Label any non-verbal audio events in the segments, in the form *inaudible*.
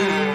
Hello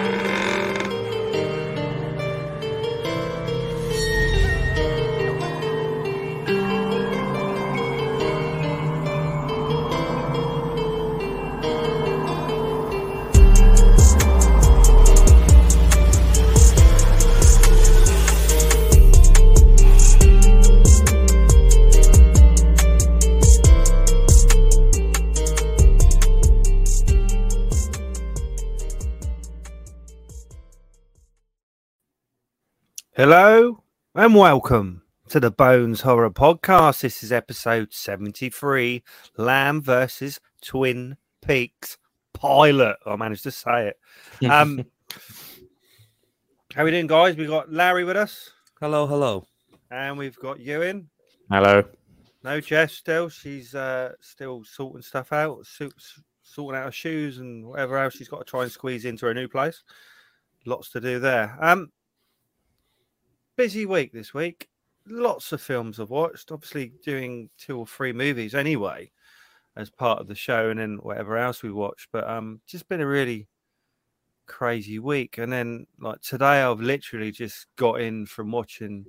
welcome to the Bones Horror Podcast. This is episode 73 Lamb versus Twin Peaks pilot. I managed to say it. *laughs* Um, how we doing, guys? We've got Larry with us, Hello, hello. and we've got Ewan. Hello. No, Jess still. She's uh, still sorting stuff out, su- sorting out her shoes and whatever else she's got to try and squeeze into her new place. Lots to do there. Um, busy week this week. Lots of films I've watched. Obviously, doing two or three movies anyway as part of the show, and then whatever else we watch. But um, just been a really crazy week. And then like today, I've literally just got in from watching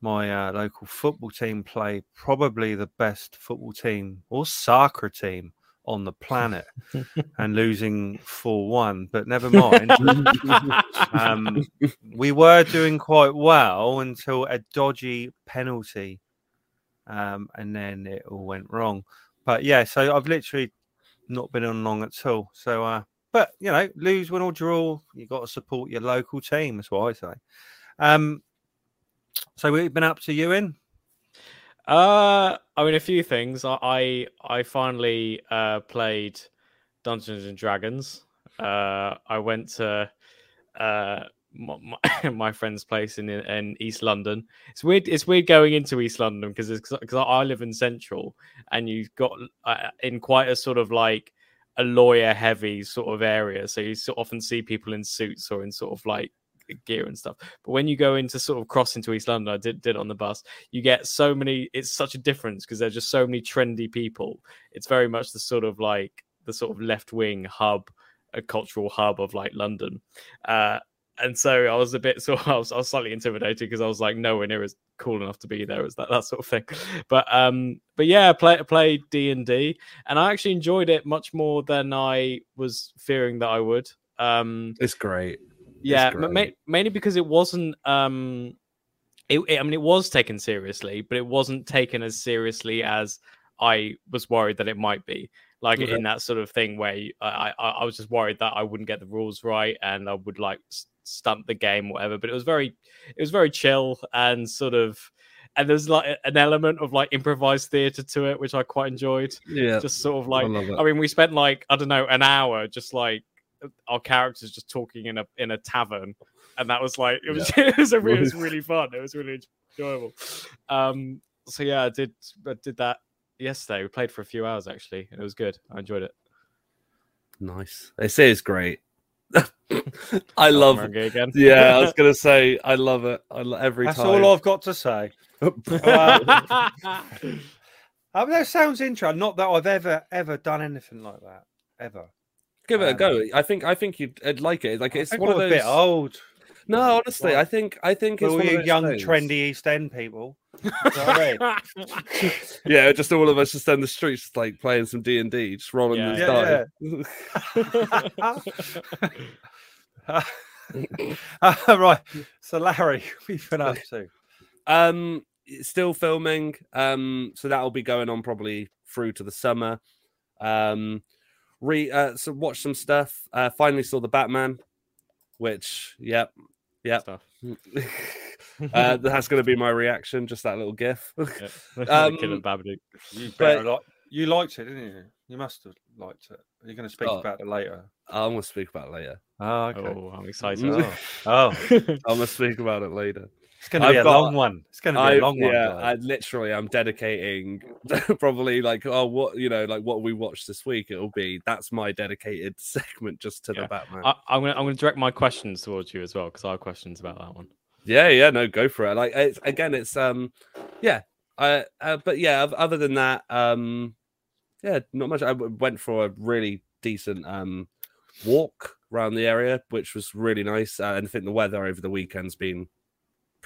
my uh, local football team play probably the best football team or soccer team on the planet *laughs* and losing 4 1. But never mind. um, we were doing quite well until a dodgy penalty. Um, and then it all went wrong. But yeah, so I've literally not been on long at all. So, uh, but you know, lose, win, or draw, you got to support your local team. That's what I say. Um, so we've been up to Ewan. Uh, I mean, a few things. I I, I finally uh, played Dungeons and Dragons. Uh, I went to uh, my, *laughs* my, friend's place in in East London. It's weird. It's weird going into East London because because I live in Central, and you've got uh, in quite a sort of like a lawyer heavy sort of area. So you often see people in suits or in sort of like gear and stuff. But when you go into sort of cross into East London, I did did on the bus. You get so many. It's such a difference because there's just so many trendy people. It's very much the sort of like the sort of left wing hub, a cultural hub of like London. Uh, and so I was a bit *laughs* sort of, I was, I was slightly intimidated because I was like nowhere near as cool enough to be there as that that sort of thing. *laughs* But um, but yeah, play play D and D, and I actually enjoyed it much more than I was fearing that I would. Um, It's great. Yeah, ma- ma- mainly because it wasn't. Um, it, it- I mean, it was taken seriously, but it wasn't taken as seriously as I was worried that it might be. Like in that sort of thing where I, I, I was just worried that I wouldn't get the rules right and I would like s- stunt the game, whatever. But it was very, it was very chill and sort of, and there's like an element of like improvised theater to it, which I quite enjoyed. Yeah. Just sort of like, it. I mean, we spent like I don't know an hour just like our characters just talking in a in a tavern, and that was like it was *laughs* it was a it was *laughs* really fun. It was really enjoyable. Um, so yeah, I did I did that yesterday. We played for a few hours actually, and it was good. I enjoyed it. Nice. This is great. *laughs* I love Maranga again. Yeah, I was gonna say I love it. I lo- every That's time. That's all I've got to say. I mean, that sounds interesting. Not that I've ever, ever done anything like that. Ever. Give it a um, go. I think I think you'd I'd like it. Like I it's think one I'm of a those. bit old. No, honestly, Well, I think I think For it's all one of you those young, things. trendy East End people. *laughs* You know what I mean? *laughs* Yeah, just all of us just down the streets, like playing some D and D, just rolling Yeah. the Yeah, die. *laughs* right. So, Larry, we've been up to. Um, still filming. Um, so that'll be going on probably through to the summer. Um, re uh, so watch some stuff. Uh, finally saw the Batman, which yep, yep. Stuff. *laughs* uh, that's going to be my reaction. Just that little gif. *laughs* Yeah. *laughs* Um, Killer Babadook. You, But- like, you liked it, didn't you? You must have liked it. You're going to speak Oh. about it later. I'm going to speak about it later. Oh, okay. Oh, I'm excited. Mm. Oh, I'm going to speak about it later. It's going to be I've a got- long one. It's going to be a long one. yeah. I literally I'm dedicating *laughs* probably like oh what you know like what we watched this week. It'll be that's my dedicated *laughs* segment just to Yeah. the Batman. I, I'm gonna I'm gonna direct my questions towards you as well because I have questions about that one. Yeah, yeah, no, go for it. Like it's again, it's um, yeah, I, uh, but yeah, other than that, um, yeah, not much. I went for a really decent um walk around the area, which was really nice. Uh, and I think the weather over the weekend's been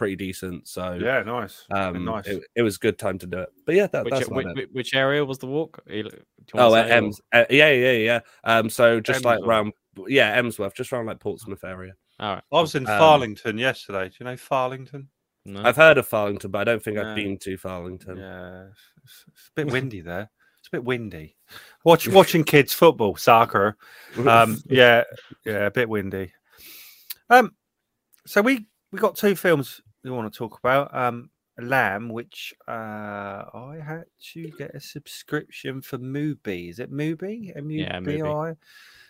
pretty decent. So Yeah, nice. um, nice. it, it was good time to do it. But yeah, that, Which, that's which, about it. which area was the walk? Are you- do you Oh, uh, Ems, uh, yeah, yeah, yeah. Um, so just like Emsworth. around, yeah, Emsworth, just around like Portsmouth area. All right. I was in Um, Farlington yesterday. Do you know Farlington? No. I've heard of Farlington, but I don't think Yeah. I've been to Farlington. Yeah, it's, it's a bit *laughs* windy there. It's a bit windy. *laughs* Watch *laughs* watching kids football, soccer. Um, yeah, yeah, a bit windy. Um, so we we got two films we want to talk about. Um, Lamb, which uh, I had to get a subscription for Mubi. Is it Mubi? M U Yeah, B I.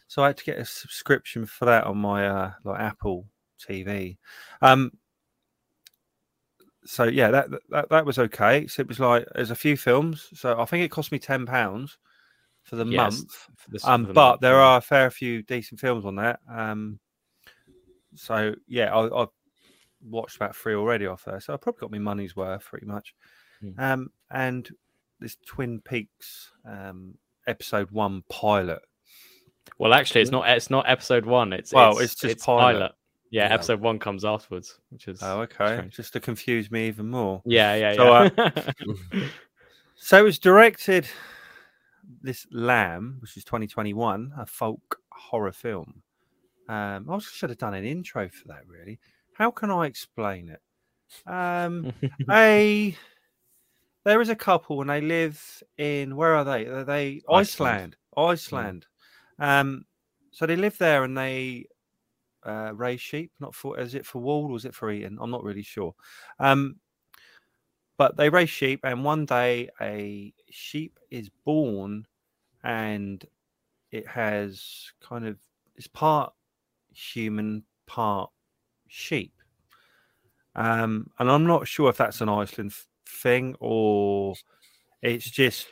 So I had to get a subscription for that on my uh, like Apple TV. Um, so yeah, that, that that was okay. So it was like there's a few films. So I think it cost me ten pounds for the Yes, month. for this- Um, for the but month, there are a fair few decent films on that. Um, so yeah, I, I've watched about three already off there. So I probably got my money's worth pretty much. Hmm. Um, and this Twin Peaks um, episode one pilot. Well, actually, it's not. It's not episode one. It's Well, it's, it's just pilot. Yeah, Yeah. episode one comes afterwards, which is Oh, okay. strange. Just to confuse me even more. Yeah, yeah, So, uh, yeah. *laughs* So it was directed this Lamb, which is 2021, a folk horror film. Um, I should have done an intro for that. Really, how can I explain it? Um, *laughs* a there is a couple and they live in where are they? Are they Iceland? Iceland. Iceland. Um, so they live there and they uh, raise sheep. Not for is it for wool or is it for eating? I'm not really sure. Um, but they raise sheep, and one day a sheep is born, and it has kind of it's part human, part sheep. Um, and I'm not sure if that's an Iceland thing or it's just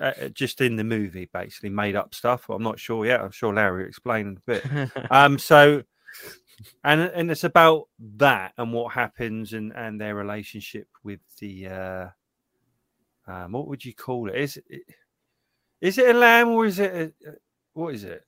uh, just in the movie, basically made up stuff. I'm not sure yet. I'm sure Larry explained explain in a bit. Um, so and and it's about that and what happens and and their relationship with the uh um what would you call it is it is it a lamb or is it a, what is it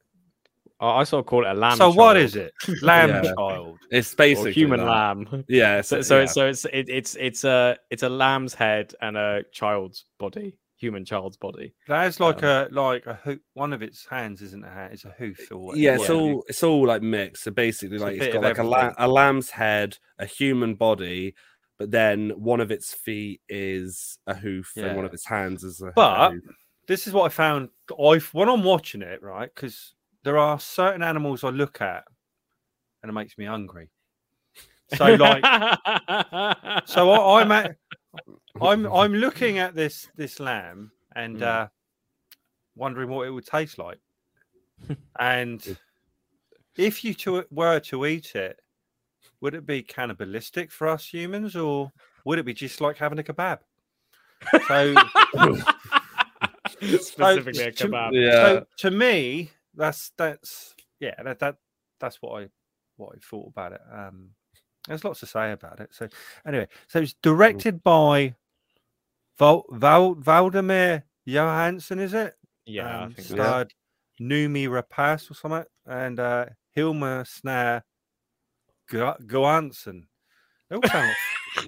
I I sort of call it a lamb. so what child, is it lamb Yeah. child It's Or basically human that. lamb. Yeah. *laughs* So, So, so yeah. it's so it's it, it's it's a it's a lamb's head and a child's body, human child's body. that's like Um, a like a hoof one of its hands isn't a hand it's a hoof or whatever. yeah, it's Yeah. all it's all like mixed. So basically, It's like it's got like a, la- a lamb's head, a human body, but then one of its feet is a hoof, and one of its hands is a. a But- hoof. this is what I found. I when I'm watching it, right? Because there are certain animals I look at, and it makes me hungry. *laughs* So like, so I, I'm at, *laughs* I'm I'm looking at this this lamb and Mm. uh, wondering what it would taste like. And *laughs* if you to, were to eat it, would it be cannibalistic for us humans, or would it be just like having a kebab? So. specifically a to- kebab. Yeah. So to me, that's that's yeah, that, that that's what I what I thought about it. Um, there's lots to say about it. So anyway, so it's directed by Val, Val Valdimar Jóhannsson, is it? Yeah, I Um, think so. Noomi Rapace or something, and uh, Hilma Snare Goansson. They all sound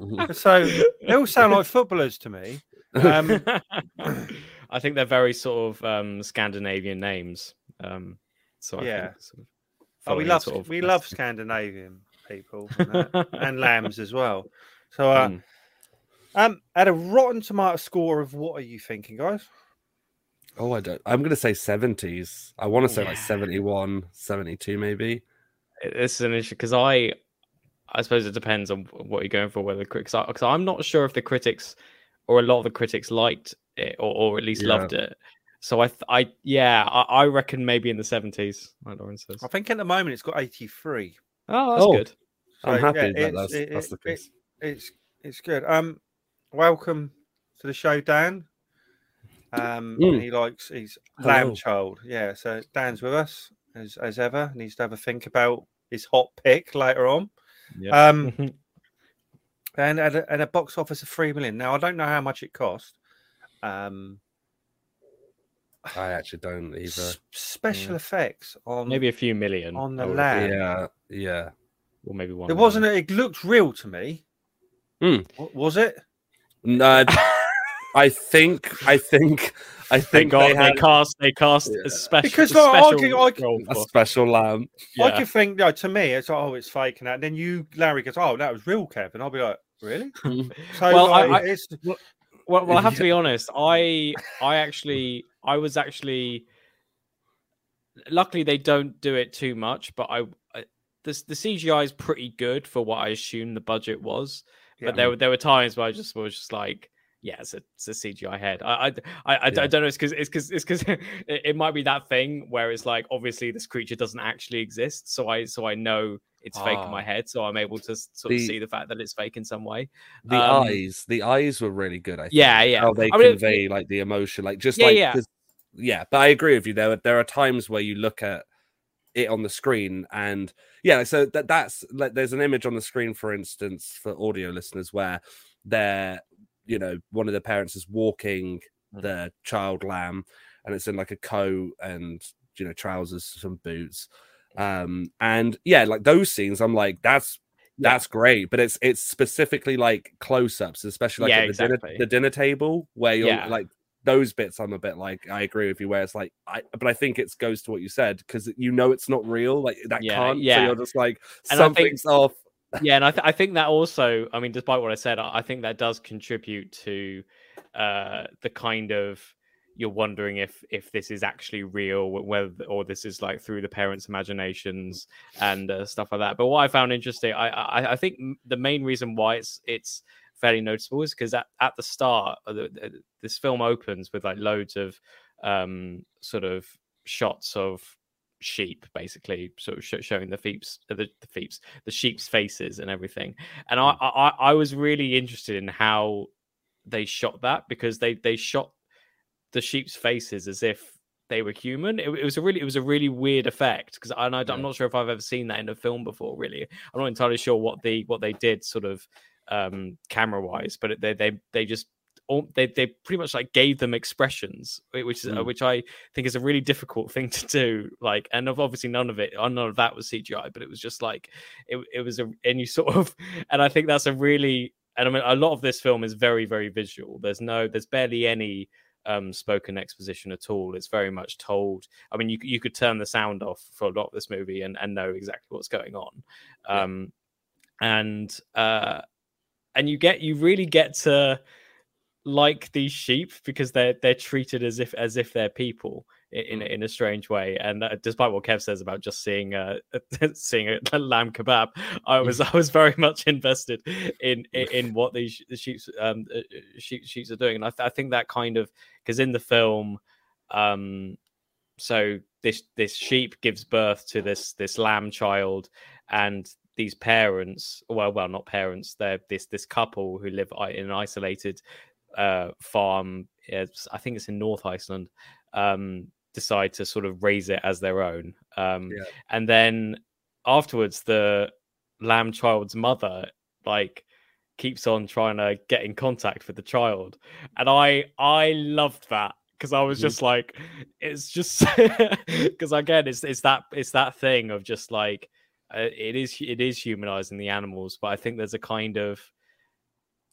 like, *laughs* so they all sound like footballers to me. *laughs* Um, I think they're very sort of um, Scandinavian names. Um, so I Yeah. sort of Oh, we love sort of we this- love Scandinavian people and, uh, *laughs* and lambs as well. So, uh, Mm. um, at a Rotten Tomato score of what are you thinking, guys? oh, I don't. I'm gonna say 70s. I want to say like 71, 72, maybe. It- This is an issue because I, I suppose it depends on what you're going for. Whether critics, because I'm not sure if the critics or a lot of the critics liked it or, or at least Yeah. loved it. So I, th- I, yeah, I, I reckon maybe in the 70s. Like Lauren says. I think at the moment it's got 83. Oh, that's Oh. good. I'm happy yeah, that it's- that's, it- that's the it- case. It's it's good. Um, welcome to the show, Dan. Um, Mm. he likes he's Hello. lamb child. Yeah, so Dan's with us as as ever. Needs to have a think about his hot pick later on. Yeah. Um, *laughs* and at a, at a box office of three million. Now I don't know how much it cost, um, I actually don't either. s- special Yeah. effects on maybe a few million on the I would- lab. Yeah, yeah. or maybe one. It million. wasn't. It looked real to me. Mm. Wa- Was it? No, I think, I think, I think God they they, had cast they cast Yeah. a special Because, a like, I special can- I can- a for- special lamb. I yeah. could think. No, to me, it's like, oh, it's fake and that. And then you, Larry, goes, oh, that was real, Kev, and I'll be like, really? *laughs* So, Well, I- like, I- it's Well, well, I have to *laughs* be honest. I I actually I was actually luckily they don't do it too much, but I, I this the CGI is pretty good for what I assume the budget was. Yeah. But there were there were times where I just was just like, yeah, it's a, it's a CGI head. I I, I, I, I don't know. It's because it's because it's because *laughs* it, it might be that thing where it's like obviously this creature doesn't actually exist, so I so I know it's fake in my Ah. head, so I'm able to sort of see the fact that it's fake in some way. The Um, eyes, the eyes were really good. I think. Yeah, yeah. How they I mean, convey like the emotion, like just Yeah, like yeah. Yeah. But I agree with you. There, there are times where you look at it on the screen, and yeah, so that that's like there's an image on the screen, for instance, for audio listeners, where they're you know one of the parents is walking Mm. the child lamb, and it's in like a coat and you know trousers, some boots, um, and yeah, like those scenes, I'm like that's that's great, but it's it's specifically like close-ups, especially like Yeah, at the dinner the dinner table where you're Yeah. like those bits. I'm a bit like I agree with you, where it's like I, but I think it goes to what you said because you know it's not real, like that Yeah, can't. So yeah. you're just like And I think- something's off. *laughs* yeah, and I, th- I think that also, I mean, despite what I said, I, I think that does contribute to uh, the kind of you're wondering if if this is actually real, whether or this is like through the parents' imaginations and uh, stuff like that. But what I found interesting, I I, I think m- the main reason why it's it's fairly noticeable is because at, at the start, this film opens with like loads of um, sort of shots of sheep basically sort of sh- showing the feeps uh, the, the feeps the sheep's faces and everything. And I, I i was really interested in how they shot that because they they shot the sheep's faces as if they were human. It, it was a really it was a really weird effect because I, Yeah. i'm not sure if i've ever seen that in a film before really. I'm not entirely sure what the what they did sort of um camera wise but they they they just all, they they pretty much like gave them expressions which is uh, Mm. which i think is a really difficult thing to do like and obviously none of it uh, none of that was cgi but it was just like it, it was a and you sort of *laughs* and i think that's a really and i mean a lot of this film is very very visual there's no there's barely any um spoken exposition at all it's very much told i mean you, you could turn the sound off for a lot of this movie and, and know exactly what's going on Yeah. um and uh and you get you really get to like these sheep because they're they're treated as if as if they're people i- in a- in a strange way. And uh, despite what Kev says about just seeing uh *laughs* seeing a, a lamb kebab, I was I was very much invested in in, in what these sh- the sheep's um uh, uh, sheep sheeps are doing. And I, th- I think that kind of because in the film, um, so this this sheep gives birth to this this lamb child and these parents well well not parents they're this this couple who live in an isolated uh farm it's, i think it's in north iceland um decide to sort of raise it as their own um Yeah. and then afterwards the lamb child's mother like keeps on trying to get in contact with the child and i i loved that because i was Mhm. just like it's just *laughs* because again it's it's that it's that thing of just like it is it is humanizing the animals but i think there's a kind of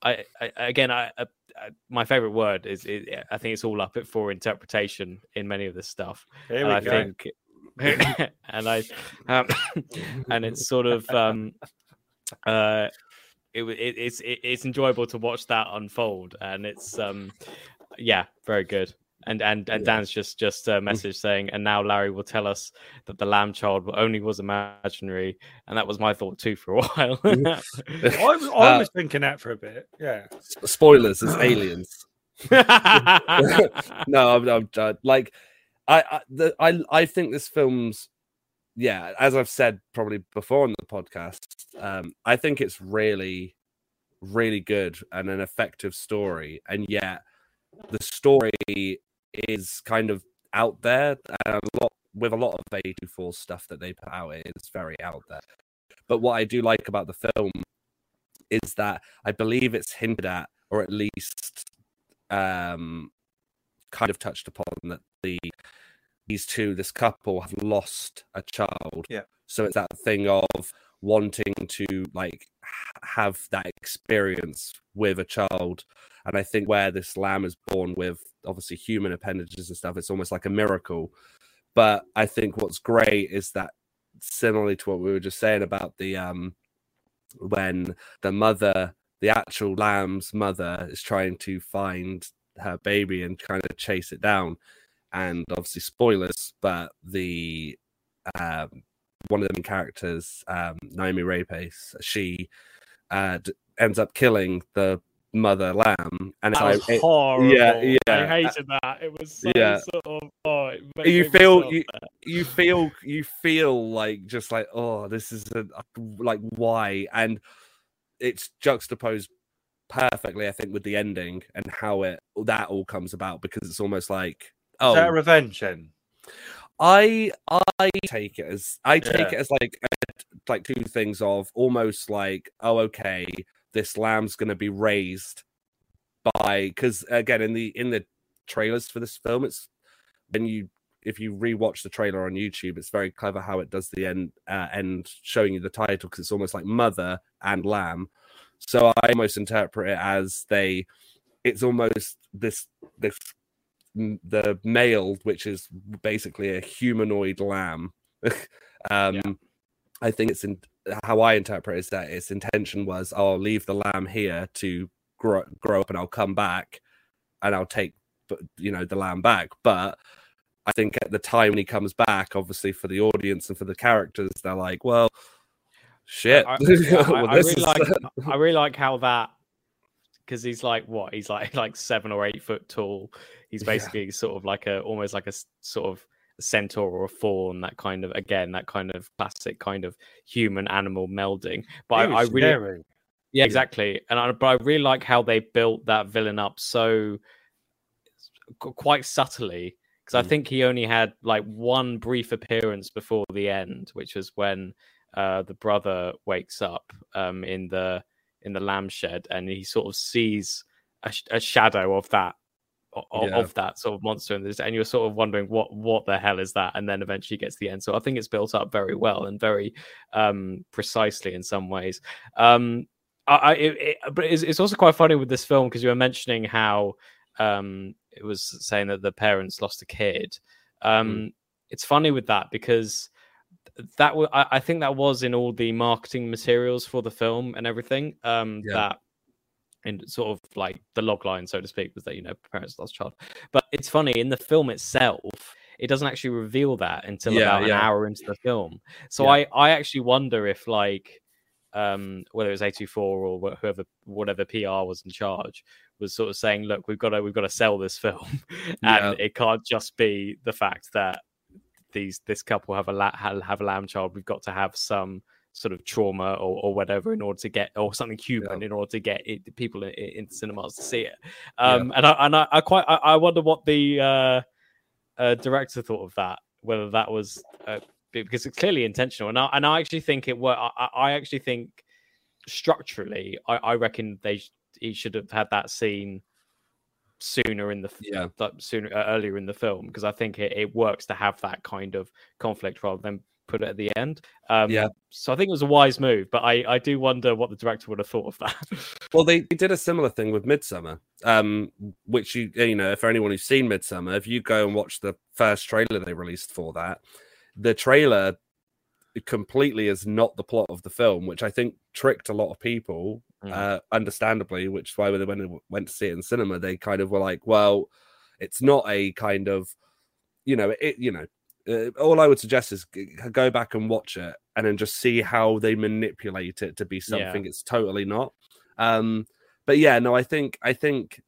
i, I again I, I I- my favorite word is, is i think it's all up for interpretation in many of this stuff. Here and we i go. think *laughs* and i um, *laughs* and it's sort of um uh it, it it's it, it's enjoyable to watch that unfold. And it's um yeah very good and and and Yeah. dan's just just a message saying and now larry will tell us that the lamb child only was imaginary and that was my thought too for a *laughs* while *laughs* I was, I Uh, was thinking that for a bit. Yeah. Spoilers, it's aliens. *laughs* no, I'm, I'm uh, like, I, I, the, I, I think this film's, yeah, as I've said probably before on the podcast, um, I think it's really, really good and an effective story, and yet the story is kind of out there and a lot with a lot of A24 stuff that they put out. It is very out there. But what I do like about the film is that I believe it's hinted at, or at least um kind of touched upon that the these two, this couple, have lost a child. Yeah. So it's that thing of wanting to like have that experience with a child. And I think where this lamb is born with obviously human appendages and stuff, it's almost like a miracle. But I think what's great is that similarly to what we were just saying about the um when the mother the actual lamb's mother is trying to find her baby and kind of chase it down and obviously spoilers but the um one of the characters um noomi rapace she uh ends up killing the mother lamb and That was it's like, it- horrible. yeah, yeah. I hated that. It was so Yeah. sort of. Oh, it you feel you, you feel you feel like just like oh this is a, like why and it's juxtaposed perfectly i think with the ending and how it that all comes about because it's almost like Is oh revenge then? i i take it as i take Yeah. it as like like two things of almost like oh okay this lamb's gonna be raised by because again in the in the trailers for this film it's when you if you rewatch the trailer on youtube it's very clever how it does the end uh, end showing you the title because it's almost like mother and lamb. So i almost interpret it as they it's almost this this the male which is basically a humanoid lamb. *laughs* Um i think it's in how i interpret it is that its intention was i'll leave the lamb here to grow, grow up and i'll come back and i'll take you know the lamb back but i think at the time when he comes back obviously for the audience and for the characters they're like well shit I, I- *laughs* Well, I this really is- like. *laughs* I really like how that because he's like what he's like *laughs* like seven or eight foot tall. He's Yeah. basically sort of like a almost like a sort of centaur or a fawn. That kind of again that kind of classic kind of human animal melding. But I, I really scary. yeah exactly, and I, but I really like how they built that villain up so quite subtly because I Mm. think he only had like one brief appearance before the end, which was when uh, the brother wakes up um, in the in the lamb shed, and he sort of sees a, sh- a shadow of that o- o- Yeah. of that sort of monster, and, there's- and you're sort of wondering what what the hell is that, and then eventually gets to the end. So I think it's built up very well and very um, precisely in some ways. Um, I, I it, it, but it's, it's also quite funny with this film because you were mentioning how um, it was saying that the parents lost a kid. Um, It's funny with that because that wa- I, I think that was in all the marketing materials for the film and everything. Um, Yeah. That and sort of like the log line, so to speak, was that you know parents lost child. But it's funny in the film itself. It doesn't actually reveal that until Yeah, about an hour into the film. So Yeah. I, I actually wonder if like um whether it was A24 or wh- whoever whatever PR was in charge was sort of saying look we've got to we've got to sell this film *laughs* Yeah. and it can't just be the fact that these this couple have a la- have a lamb child we've got to have some sort of trauma or, or whatever in order to get or something human in order to get it, people in, in cinemas to see it. Um and I and I, I quite I, I wonder what the uh, uh director thought of that whether that was uh, because it's clearly intentional. And I, and I actually think it were I, I actually think structurally I, I reckon they he should have had that scene sooner in the yeah. sooner uh, earlier in the film because I think it, it works to have that kind of conflict rather than put it at the end. Um, Yeah. So I think it was a wise move, but I, I do wonder what the director would have thought of that. *laughs* Well, they, they did a similar thing with Midsommar, um, which you you know, for anyone who's seen Midsommar, if you go and watch the first trailer they released for that, the trailer completely is not the plot of the film, which I think tricked a lot of people, Mm. uh, understandably. Which is why when they went, went to see it in cinema, they kind of were like, "Well, it's not a kind of, you know, it, you know." Uh, all I would suggest is go back and watch it, and then just see how they manipulate it to be something it's totally not. Um, but yeah, no, I think I think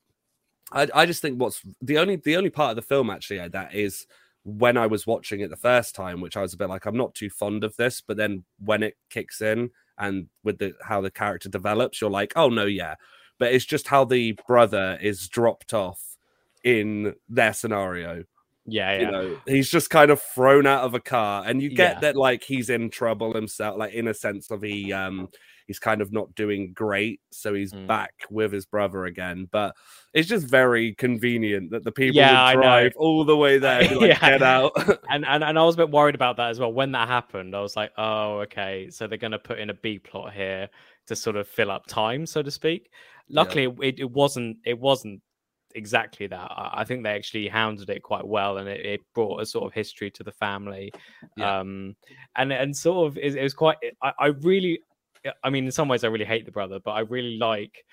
I, I just think what's the only the only part of the film actually that is when I was watching it the first time, which I was a bit like I'm not too fond of this, but then when it kicks in and with the how the character develops, you're like, oh no, yeah. But it's just how the brother is dropped off in their scenario. Yeah, yeah. You know, he's just kind of thrown out of a car, and you get Yeah. that like he's in trouble himself, like in a sense of he um he's kind of not doing great, so he's Mm. back with his brother again. But it's just very convenient that the people Yeah, would drive all the way there, *laughs* like, Yeah. get out. *laughs* and, and and I was a bit worried about that as well. When that happened, I was like, oh, okay, so they're going to put in a B plot here to sort of fill up time, so to speak. Luckily, it, it wasn't. It wasn't exactly that. I, I think they actually hounded it quite well, and it, it brought a sort of history to the family. Yeah. Um, and and sort of it, it was quite. I, I really, I mean, in some ways, I really hate the brother, but I really like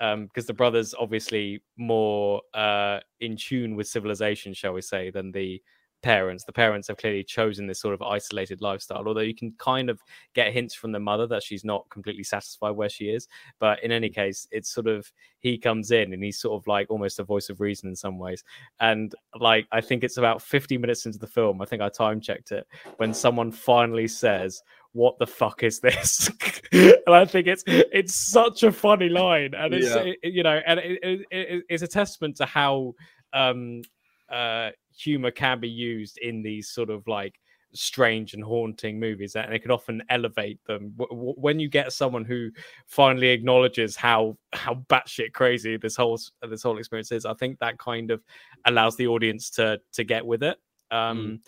um because the brother's obviously more uh in tune with civilization shall we say than the parents the parents have clearly chosen this sort of isolated lifestyle although you can kind of get hints from the mother that she's not completely satisfied where she is. But in any case it's sort of he comes in and he's sort of like almost a voice of reason in some ways. And like i think it's about 50 minutes into the film i think i time checked it when someone finally says what the fuck is this? *laughs* And i think it's it's such a funny line and it's Yeah. it- you know and it, it, it, it's a testament to how um uh humor can be used in these sort of like strange and haunting movies and it can often elevate them. When you get someone who finally acknowledges how how batshit crazy this whole this whole experience is i think that kind of allows the audience to to get with it. Um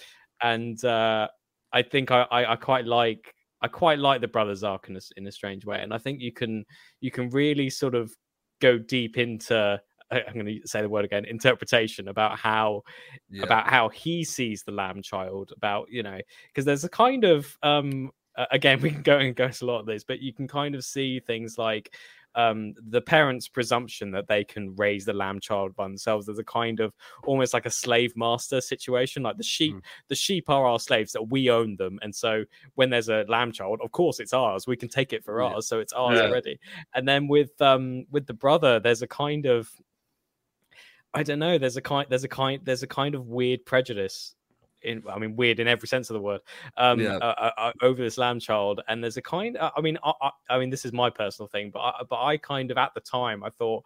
and uh i think I, I i quite like i quite like the brothers arc in a, in a strange way and i think you can you can really sort of go deep into i'm going to say the word again interpretation about how Yeah. about how he sees the lamb child about you know because there's a kind of um again we can go and go into a lot of this but you can kind of see things like um the parents presumption that they can raise the lamb child by themselves there's a kind of almost like a slave master situation like the sheep Mm. the sheep are our slaves that we own them and so when there's a lamb child of course it's ours we can take it for Yeah. ours so it's ours Yeah. already and then with um with the brother there's a kind of I don't know. There's a kind. There's a kind. There's a kind of weird prejudice. In I mean, weird in every sense of the word. Um, Yeah. uh, uh, uh, over this lamb child, and there's a kind. uh, I mean, I, I, I mean, this is my personal thing, but I, but I kind of at the time I thought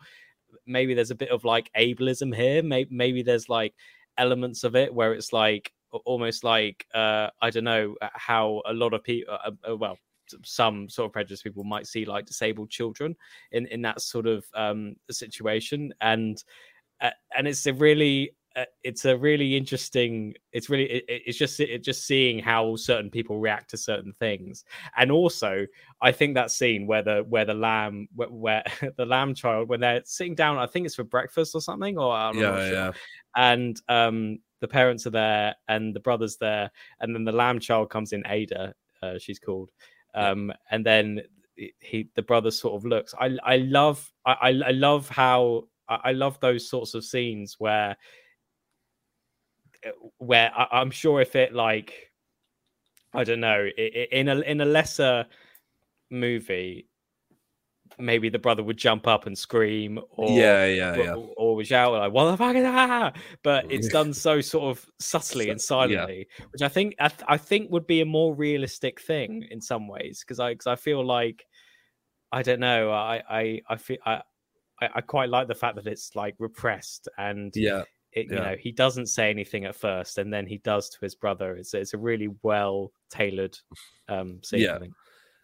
maybe there's a bit of like ableism here. Maybe maybe there's like elements of it where it's like almost like uh, I don't know uh, how a lot of people. Uh, uh, well, some sort of prejudice people might see like disabled children in in that sort of um situation and and it's a really uh, it's a really interesting it's really it, it- it's just it just seeing how certain people react to certain things. And also i think that scene where the where the lamb where, where *laughs* the lamb child when they're sitting down i think it's for breakfast or something or i'm not yeah, sure. yeah. and um the parents are there and the brothers there and then the lamb child comes in ada uh, she's called um and then he the brother sort of looks. I i love i, I love how I, I love those sorts of scenes where uh, where I, i'm sure if it like i don't know in a in a lesser movie maybe the brother would jump up and scream or yeah, yeah, or, yeah. or we shout like "What the fuck is that?" But *laughs* it's done so sort of subtly and So- yeah. silently, which I think I, th- I think would be a more realistic thing in some ways because I because I feel like I don't know I I I feel I. I I quite like the fact that it's like repressed and Yeah, it, you yeah. know he doesn't say anything at first and then he does to his brother. It's it's a really well tailored um scene. Yeah. I think.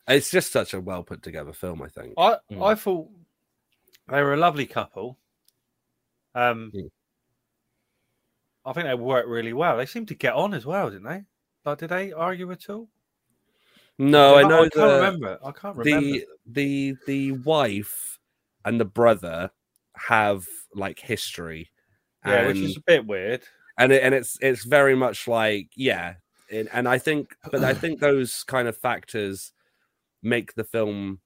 it's just such a well put together film. I think. I Mm. I thought they were a lovely couple. Um, Mm. I think they worked really well. They seemed to get on as well, didn't they? Like, did they argue at all? No, I know I can't the remember. I can't remember. the the the wife and the brother have like history, yeah, and which is a bit weird. and it, and it's it's very much like yeah, and, and I think, but I *clears throat* think those kind of factors make the film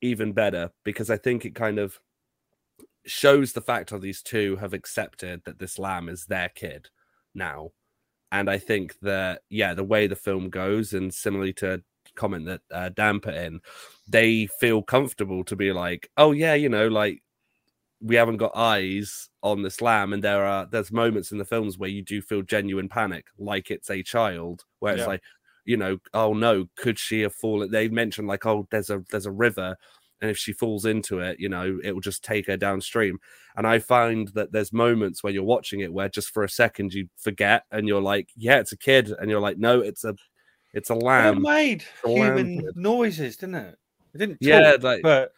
even better because I think it kind of shows the fact of these two have accepted that this lamb is their kid now. And I think that, yeah, the way the film goes, and similarly to comment that uh, Dan put in, they feel comfortable to be like, oh, yeah, you know, like we haven't got eyes on this lamb. And there are, there's moments in the films where you do feel genuine panic, like it's a child, where it's Yeah. like, you know, oh no, could she have fallen? They mentioned like, oh, there's a there's a river, and if she falls into it, you know, it will just take her downstream. And I find that there's moments where you're watching it where just for a second you forget, and you're like, yeah, it's a kid, and you're like, no, it's a it's a But it made a lamb human kid. noises, didn't it? It didn't. Yeah, like- but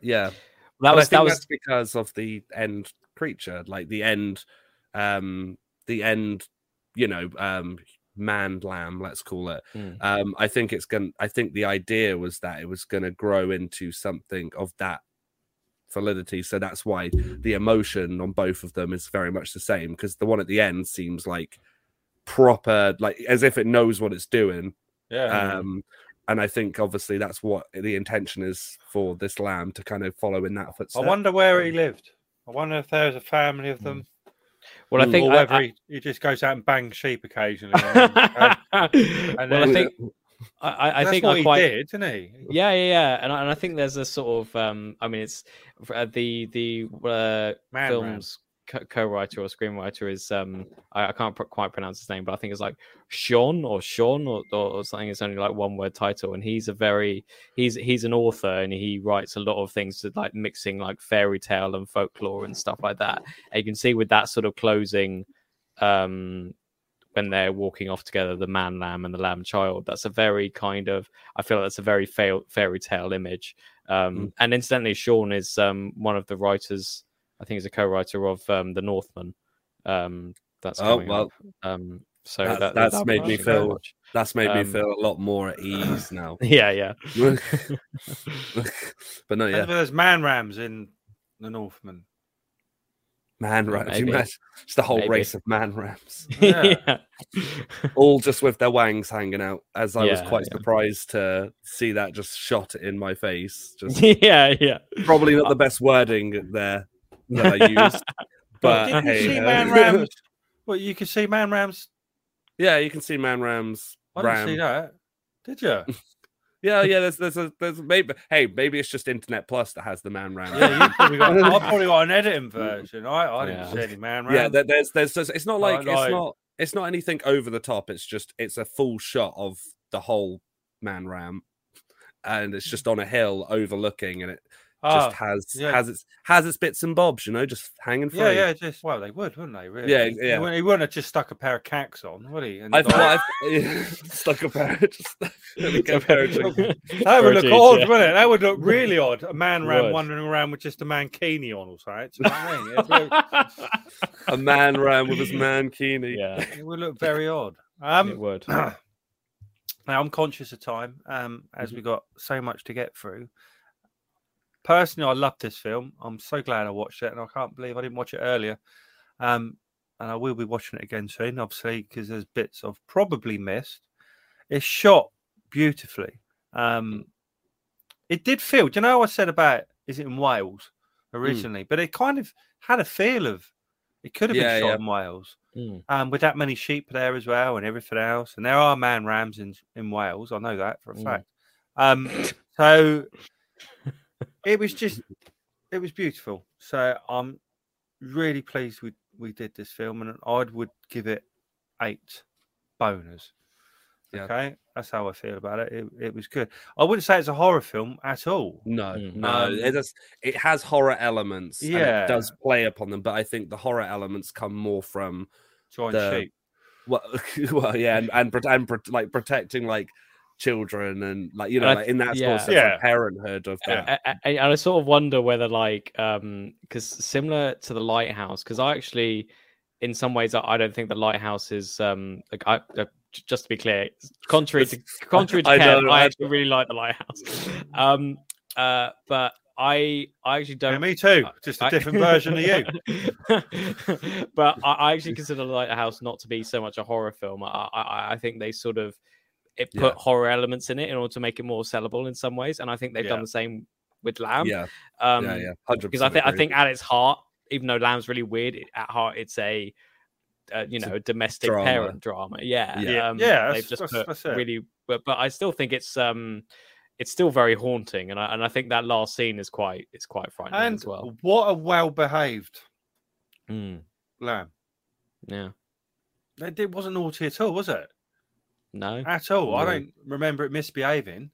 Yeah, That But I was think that was that's because of the end creature, like the end, um, the end, you know, um, man lamb, let's call it. Mm. Um, I think it's going. to I think the idea was that it was going to grow into something of that validity. So that's why the emotion on both of them is very much the same. Because the one at the end seems like proper, like as if it knows what it's doing. yeah, Um, and I think obviously that's what the intention is for this lamb to kind of follow in that footstep. I wonder where he lived. I wonder if there was a family of them, well, I Mm, think or whether I- he, he just goes out and bangs sheep occasionally. *laughs* and then- uh, well, I think I, I, I that's think what I he quite did, didn't he? yeah, yeah, yeah, and I, and I think there's a sort of um, I mean, it's uh, the the uh, Man film's co- co-writer or screenwriter is um, I, I can't pr- quite pronounce his name, but I think it's like Sjón or Sjón or, or, or something. It's only like one word title, and he's a very he's he's an author and he writes a lot of things to like mixing like fairy tale and folklore and stuff like that. And you can see with that sort of closing um when they're walking off together, the man lamb and the lamb child. That's a very kind of I feel like that's a very fa- fairy tale image. Um, Mm. And incidentally, Sjón is um, one of the writers. I think he's a co-writer of um, the Northman. Um, that's Oh, well. Um, so that- that, that's that'll made me feel- watch. That's made me feel a lot more at ease now. *laughs* Yeah, yeah. *laughs* but no, Yeah. yeah, There's man rams in the Northman. man rams. You maybe. imagine it's the whole Maybe. race of man rams, *laughs* Yeah. all just with their wangs hanging out. As I was quite yeah. surprised to see that just shot in my face. Just yeah, yeah. probably not the best wording there that I used, *laughs* but Didn't hey, you see man *laughs* rams? Well, you can see man rams. yeah, you can see man rams. I didn't Ram. see that. Did you? *laughs* Yeah, yeah. There's, there's, a, there's maybe. Hey, maybe it's just Internet Plus that has the man ram. Yeah, you probably got. I probably got an editing version. I, I didn't Yeah. see any man ram yeah. there- there's, there's. It's not like, Like- like- it's not, it's not anything over the top. It's just, it's a full shot of the whole man ram, and it's just on a hill overlooking, and it Ah, just has yeah. has its has its bits and bobs, you know, just hanging free. yeah, yeah. Just well, they would, wouldn't they? Really? Yeah, He- yeah. He, wouldn't, he wouldn't have just stuck a pair of cacks on, would he? And I've, like- well, *laughs* I've *laughs* stuck a pair. *laughs* Just, let me get a pair of chickens. that would look Apologies, odd, yeah. wouldn't it? That would look really odd. A man ram Would. wandering around with just a mankini on or something. Do you know what I mean? It'd look- a man ram with his mankini. yeah, It would look very odd. it Um, would. *clears throat* now I'm conscious of time, um, as Mm-hmm. we got so much to get through. Personally, I love this film. I'm so glad I watched it, and I can't believe I didn't watch it earlier. Um, and I will be watching it again soon, obviously, because there's bits I've probably missed. It's shot beautifully. Um, it did feel. Do you know what I said about is it in Wales Hmm. originally? But it kind of had a feel of it could have Yeah, been shot yeah. in Wales Mm. um, with that many sheep there as well and everything else. And there are man rams in in Wales. I know that for a Mm. fact. Um, so *laughs* it was just it was beautiful. So I'm really pleased we we did this film, and I would give it eight boners. Yeah. Okay, that's how I feel about it. it. It was good. I wouldn't say it's a horror film at all. No, Mm. no, Um, it does. It has horror elements. and Yeah. it does play upon them, but I think the horror elements come more from Giant The- sheep. well, *laughs* well yeah, and and, pro- and like protecting like children and like you know, like in that sort yeah. of sense, Yeah. like parenthood of that. I, I, and I sort of wonder whether, like, um, because similar to the lighthouse, because I actually, in some ways, I, I don't think the lighthouse is, um, like, I, uh, just to be clear, contrary to *laughs* contrary to I Ken, know, I I- actually really like the lighthouse. *laughs* Um, uh, but I, I actually don't. me too. Just a I- different *laughs* version of you. but I, I actually consider the lighthouse not to be so much a horror film. I, I, I think they sort of it put Yeah. horror elements in it in order to make it more sellable in some ways, and I think they've Yeah. done the same with Lamb. yeah, Um, yeah, yeah, hundred because I think I think at its heart, even though Lamb's really weird, at heart it's a uh, you It's a know domestic drama. parent drama. Yeah, Yeah. um, Yeah, They've just that's- put that's really, but, but I still think it's um it's still very haunting, and I and I think that last scene is quite it's quite frightening And as well. what a well behaved Mm, lamb. yeah, It it wasn't naughty at all, was it? No, At all. I don't remember it misbehaving.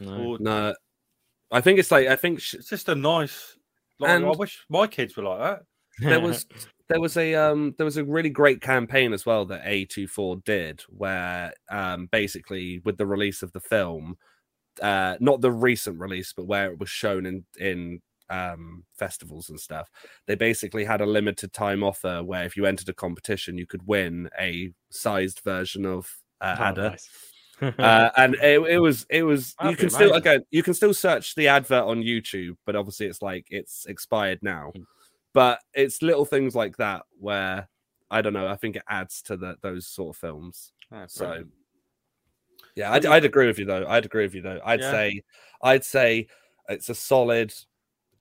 no. Or no. I think it's like I think sh- it's just a nice. Like, I wish my kids were like that. there was *laughs* there was a um there was a really great campaign as well that A24 did where um basically with the release of the film uh, not the recent release, but where it was shown in in um, festivals and stuff. They basically had a limited time offer where if you entered a competition, you could win a sized version of uh, Oh, Adder. nice. *laughs* Uh, and it, it was it was you That'd can still amazing. again you can still search the advert on YouTube, but obviously it's like it's expired now. Mm. But it's little things like that where I don't know. I think it adds to the those sort of films. Oh, So yeah, I'd, I'd agree with you though. I'd agree with you though. I'd Yeah. say I'd say it's a solid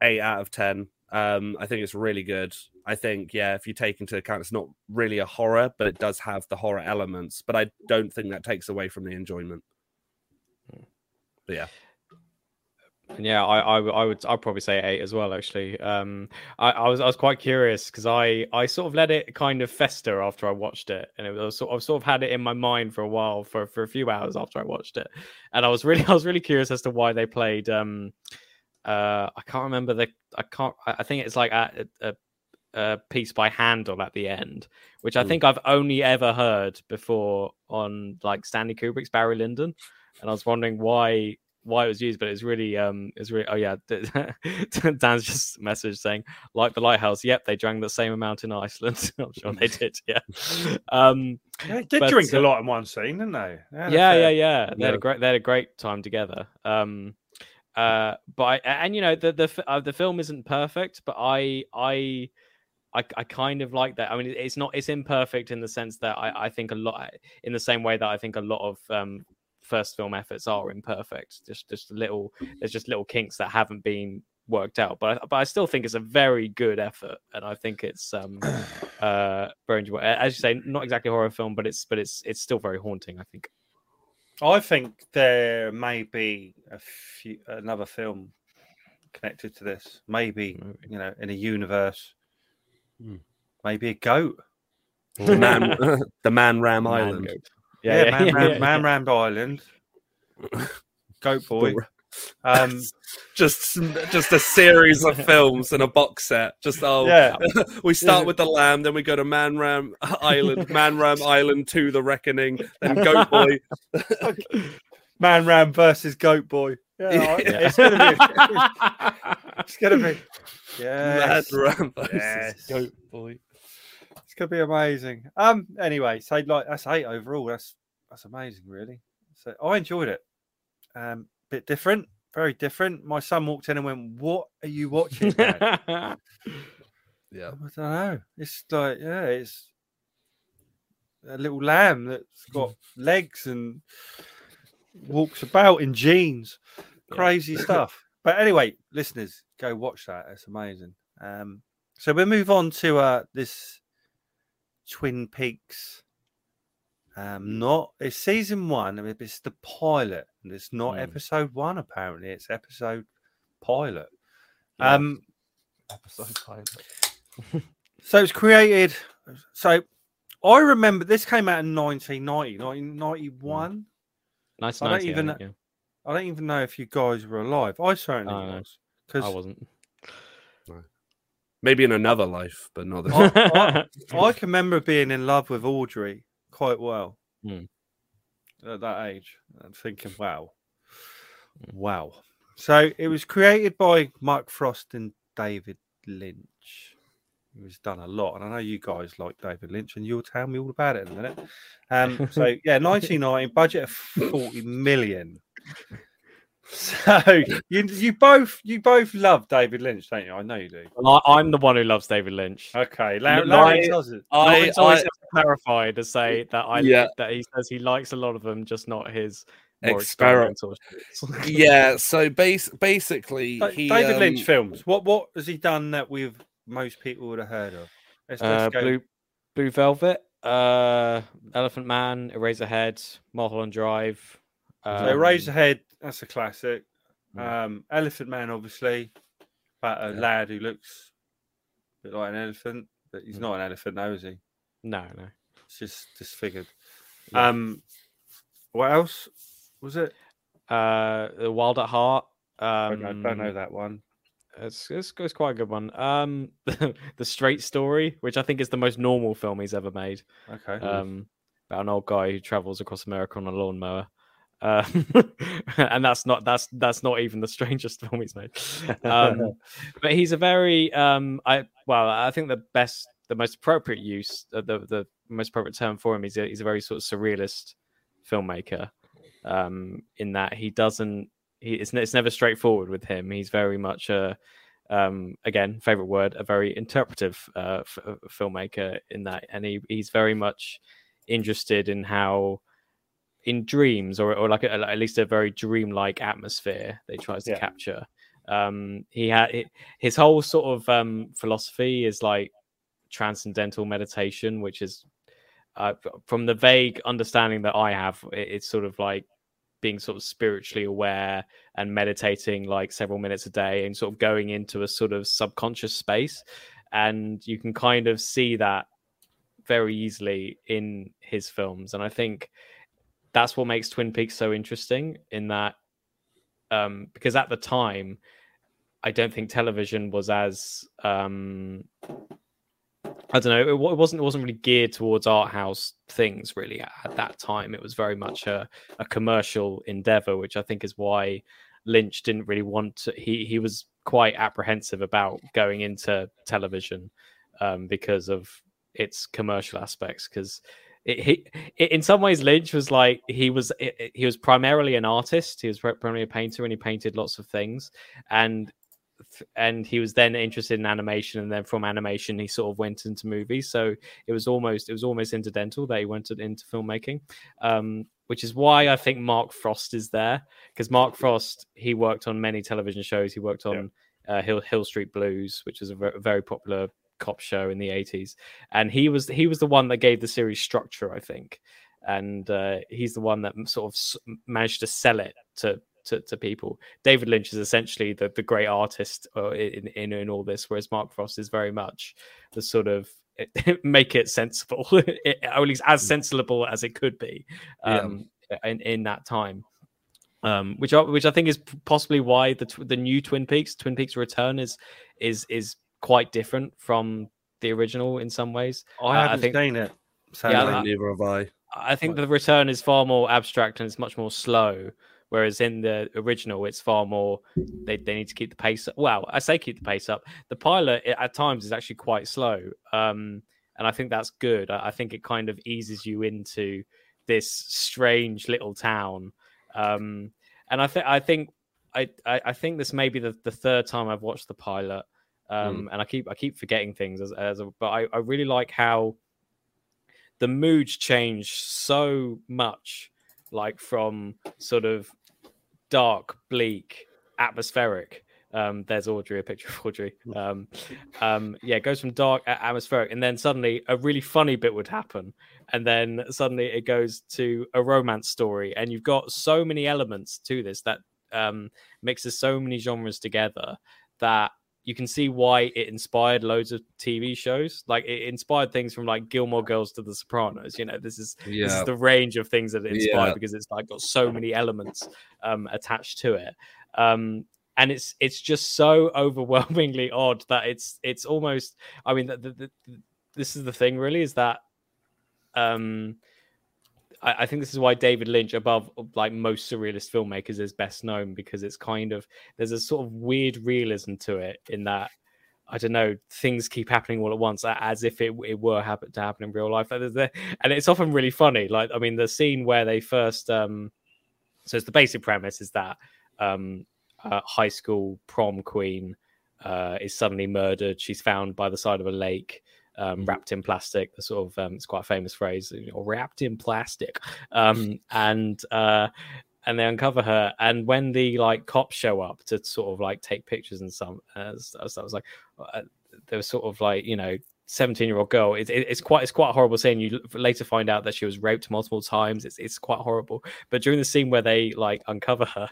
eight out of ten. Um, I think it's really good. I think yeah, if you take into account it's not really a horror, but it does have the horror elements. But I don't think that takes away from the enjoyment. But yeah, Yeah, I would, I'd probably say eight as well. Actually, um, I, I was, I was quite curious because I, I sort of let it kind of fester after I watched it, and it was sort, I've sort of had it in my mind for a while, for for a few hours after I watched it, and I was really, *laughs* I was really curious as to why they played. Um, uh, I can't remember the, I can't, I I think it's like a, a, a piece by Handel at the end, which I Hmm. think I've only ever heard before on like Stanley Kubrick's Barry Lyndon, and I was wondering why why it was used, but it's really um it's really oh yeah *laughs* Dan's just message saying like the lighthouse. Yep, they drank the same amount in Iceland. *laughs* I'm sure they did. Yeah. Um. They did but, drink a uh, lot in one scene, didn't they? They Yeah, fair- yeah, yeah. They had a great they had a great time together. Um. Uh. But I, and you know the the uh, the film isn't perfect, but I I. I, I kind of like that. I mean, it's not it's imperfect in the sense that I, I think a lot in the same way that I think a lot of um, first film efforts are imperfect. Just just little there's just little kinks that haven't been worked out. But I, but I still think it's a very good effort, and I think it's um *clears throat* uh very enjoyable. As you say, not exactly a horror film, but it's but it's it's still very haunting. I think. I think there may be a few another film connected to this. Maybe Maybe. you know, in a universe. Hmm. Maybe a goat. *laughs* the man, *laughs* the Man Ram Man Island. goat. Yeah, man, ram, yeah, man yeah. rammed island. *laughs* Goat boy. Um, just just a series of films and a box set. Just oh, yeah, we start Yeah. with the lamb, then we go to Man Ram Island, Man Ram Island Two: The Reckoning, then Goat Boy. man ram versus goat boy. Yeah, Yeah. it's gonna be. It's gonna be. Mad Yes, Ram *laughs* versus Yes. Goat Boy. it's gonna be amazing. Um. Anyway, so like that's eight overall. That's that's amazing, really. So I enjoyed it. Um. Bit different, very different. My son walked in and went, "What are you watching?" *laughs* Yeah, I don't know. It's like, yeah, it's a little lamb that's got *laughs* legs and walks about in jeans. Crazy stuff. But anyway, listeners, go watch that. It's amazing. Um, so we'll move on to uh, this Twin Peaks. Um, not it's season one. I mean, it's the pilot, and it's not Hmm. episode one. Apparently, it's episode pilot. Yeah. Um, episode pilot. *laughs* so it's created. So I remember this came out in 1990, 1991. nice. I don't even- yeah. I don't even know if you guys were alive. I certainly no. was. I wasn't. maybe in another life, but not this. I- *laughs* I can remember being in love with Audrey quite well Hmm. at that age and thinking, wow, wow. So it was created by Mark Frost and David Lynch. He's done a lot, and I know you guys like David Lynch, and you'll tell me all about it in a minute. Um, so *laughs* yeah, 1990 budget of 40 million. *laughs* So you you both you both love David Lynch, don't you? I know you do. Well, I, I'm the one who loves David Lynch. Okay, Larry, Larry I- does it. I, Lawrence always I to clarify to say that I Yeah. that he says he likes a lot of them, just not his more Exper- experimental. *laughs* yeah. So base basically, Da- he, David um, Lynch films. What what has he done that we've most people would have heard of? Let's, let's uh, go. Blue Blue Velvet, uh, Elephant Man, Eraserhead, Mulholland Drive. Um, so Eraserhead, that's a classic. Um, Elephant Man, obviously, about a Yeah. lad who looks a bit like an elephant, but he's Mm. not an elephant, though, is he? No, no. It's just disfigured. Yeah. Um, what else was it? Uh, The Wild at Heart. I Um, don't, know, don't know that one. It's, it's it's quite a good one. Um, *laughs* the Straight Story, which I think is the most normal film he's ever made. Okay. Um, about an old guy who travels across America on a lawnmower. Um, *laughs* and that's not that's that's not even the strangest *laughs* film he's made. Um, *laughs* but he's a very um, I well, I think the best, the most appropriate use, uh, the the most appropriate term for him is a, he's a very sort of surrealist filmmaker. Um, in that he doesn't, he it's, it's never straightforward with him. He's very much a um, again, favorite word, a very interpretive uh, f- uh, filmmaker in that, and he, he's very much interested in how in dreams or, or like a, at least a very dreamlike atmosphere they tries to Yeah. capture. Um he had his whole sort of um philosophy is like transcendental meditation which is uh, from the vague understanding that i have it, it's sort of like being sort of spiritually aware and meditating like several minutes a day and sort of going into a sort of subconscious space. And you can kind of see that very easily in his films. And i think that's what makes twin peaks so interesting in that um because at the time i don't think television was as um i don't know it, it wasn't it wasn't really geared towards art house things really at, at that time. It was very much a, a commercial endeavor which i think is why lynch didn't really want to he he was quite apprehensive about going into television um because of its commercial aspects because it, he it, in some ways lynch was like he was it, it- he was primarily an artist. He was primarily a painter and he painted lots of things. And and he was then interested in animation. And then from animation he sort of went into movies. So it was almost it was almost incidental that he went into filmmaking um which is why i think mark frost is there. Because mark frost he worked on many television shows. He worked on uh, hill hill street blues which was a ver- very popular cop show in the 80s and he was he was the one that gave the series structure i think. And uh, he's the one that sort of managed to sell it to to, to people. David lynch is essentially the, the great artist uh, in, in in all this whereas mark frost is very much the sort of *laughs* make it sensible *laughs* or at least as sensible as it could be Yeah. um in, in that time. Um which I, which i think is possibly why the tw- the new twin peaks twin peaks return is is is quite different from the original in some ways I I haven't think- seen it. So Yeah, uh, neither have I. I think the return is far more abstract and it's much more slow. Whereas in the original, it's far more. They, they need to keep the pace. Up. Well, I say keep the pace up. The pilot at times is actually quite slow, um, and I think that's good. I, I think it kind of eases you into this strange little town, um, and I think I think I, I I think this may be the, the third time I've watched the pilot, um, and I keep I keep forgetting things as, as a, but I, I really like how the moods change so much like from sort of dark bleak atmospheric. Um there's audrey a picture of audrey. Um um yeah it goes from dark atmospheric and then suddenly a really funny bit would happen. And then suddenly it goes to a romance story. And you've got so many elements to this that um mixes so many genres together that you can see why it inspired loads of TV shows. Like it inspired things from like Gilmore Girls to The Sopranos. You know, this is this is the range of things that it inspired Yeah. because it's like got so many elements um, attached to it. Um, and it's it's just so overwhelmingly odd that it's it's almost. I mean, the, the, the, this is the thing, really, is that um, I, I think this is why David Lynch, above like most surrealist filmmakers, is best known because it's kind of there's a sort of weird realism to it in that I don't know things keep happening all at once as if it, it were happen to happen in real life, and, it's often really funny. Like I mean, the scene where they first um, so it's the basic premise is that um, a high school prom queen uh, is suddenly murdered. She's found by the side of a lake. Um, wrapped in plastic, the sort of um, it's quite a famous phrase, you know, wrapped in plastic, um, and uh, and they uncover her. And when the like cops show up to sort of like take pictures and some, uh, stuff, so I was like, uh, there was sort of like you know. 17 year old girl it, it- it's quite it's quite a horrible scene you later find out that she was raped multiple times it's it's quite horrible but during the scene where they like uncover her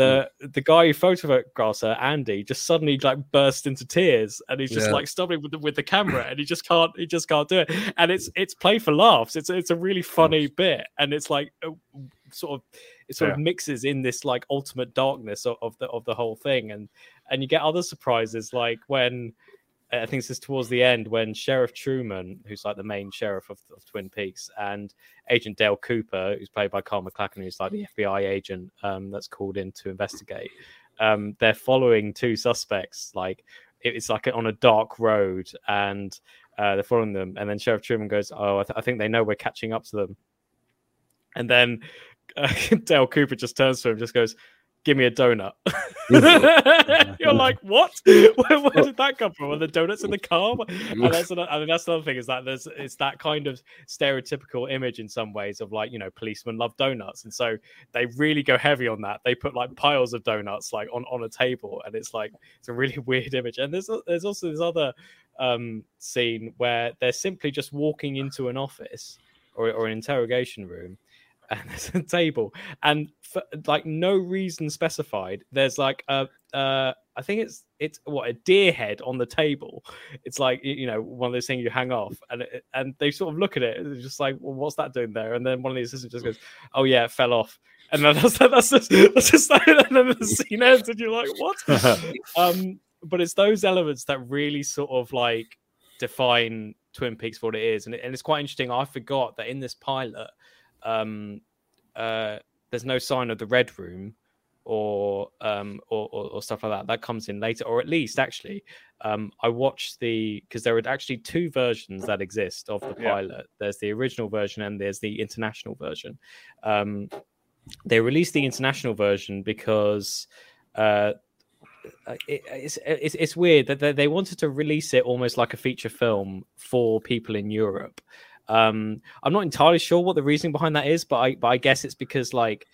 the the guy who photographs her andy just suddenly like burst into tears and he's just Yeah. like stumbling with the, with the camera and he just can't he just can't do it. And it's it's play for laughs. It's it's a really funny bit and it's like uh, sort of it sort of mixes in this like ultimate darkness of, of the of the whole thing and and you get other surprises like when I think this is towards the end when Sheriff Truman, who's like the main sheriff of, of Twin Peaks, and Agent Dale Cooper, who's played by Carl MacLachlan, who's like the FBI agent um, that's called in to investigate. Um, they're following two suspects, like it's like on a dark road, and uh, they're following them. And then Sheriff Truman goes, "Oh, I, th- I think they know we're catching up to them." And then uh, *laughs* Dale Cooper just turns to him, just goes, give me a donut. *laughs* You're like, what? *laughs* Where, where, did that come from? Are the donuts in the car? *laughs* And that's another, I mean, that's another thing is that there's it's that kind of stereotypical image in some ways of like you know policemen love donuts, and so they really go heavy on that. They put like piles of donuts like on on a table, and it's like it's a really weird image. And there's there's also this other um, scene where they're simply just walking into an office or, or an interrogation room and there's a table. And for like no reason specified there's like a uh i think it's it's what a deer head on the table. It's like you know one of those things you hang off. And it, and they sort of look at it it's just like well what's that doing there? And then one of the assistants just goes oh yeah it fell off. And then that's that's just that's just like, *laughs* and then the scene ends and you're like what? *laughs* Um but it's those elements that really sort of like define twin peaks for what it is. And, it, and it's quite interesting i forgot that in this pilot um, uh, there's no sign of the red room or, um, or, or, or stuff like that. That comes in later, or at least actually, um, I watched the because there are actually two versions that exist of the pilot. Yeah. There's the original version and there's the international version. Um, they released the international version because uh, it, it's, it's, it's weird that they, they wanted to release it almost like a feature film for people in Europe. Um, I'm not entirely sure what the reasoning behind that is, but I but I guess it's because like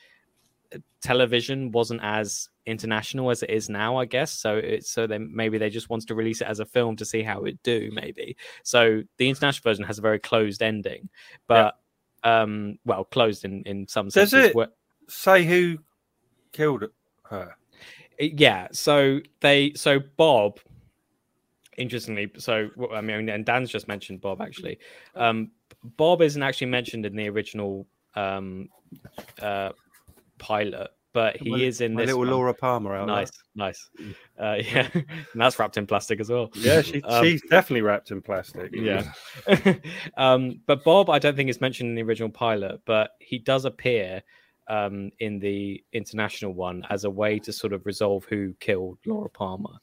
television wasn't as international as it is now. I guess so. It's so then maybe they just wanted to release it as a film to see how it do. Maybe so. The international version has a very closed ending, but yeah. um, well, closed in in some sense. Does it where... say who killed her? Yeah. So they so Bob interestingly, so I mean, and Dan's just mentioned Bob actually. Um, Bob isn't actually mentioned in the original um, uh, pilot, but he my, is in this. Little one. Laura Palmer out Nice, there. nice. Uh, *laughs* yeah, and that's wrapped in plastic as well. Yeah, she, um, she's definitely wrapped in plastic. Yeah. *laughs* um, but Bob, I don't think is mentioned in the original pilot, but he does appear um, in the international one as a way to sort of resolve who killed Laura Palmer.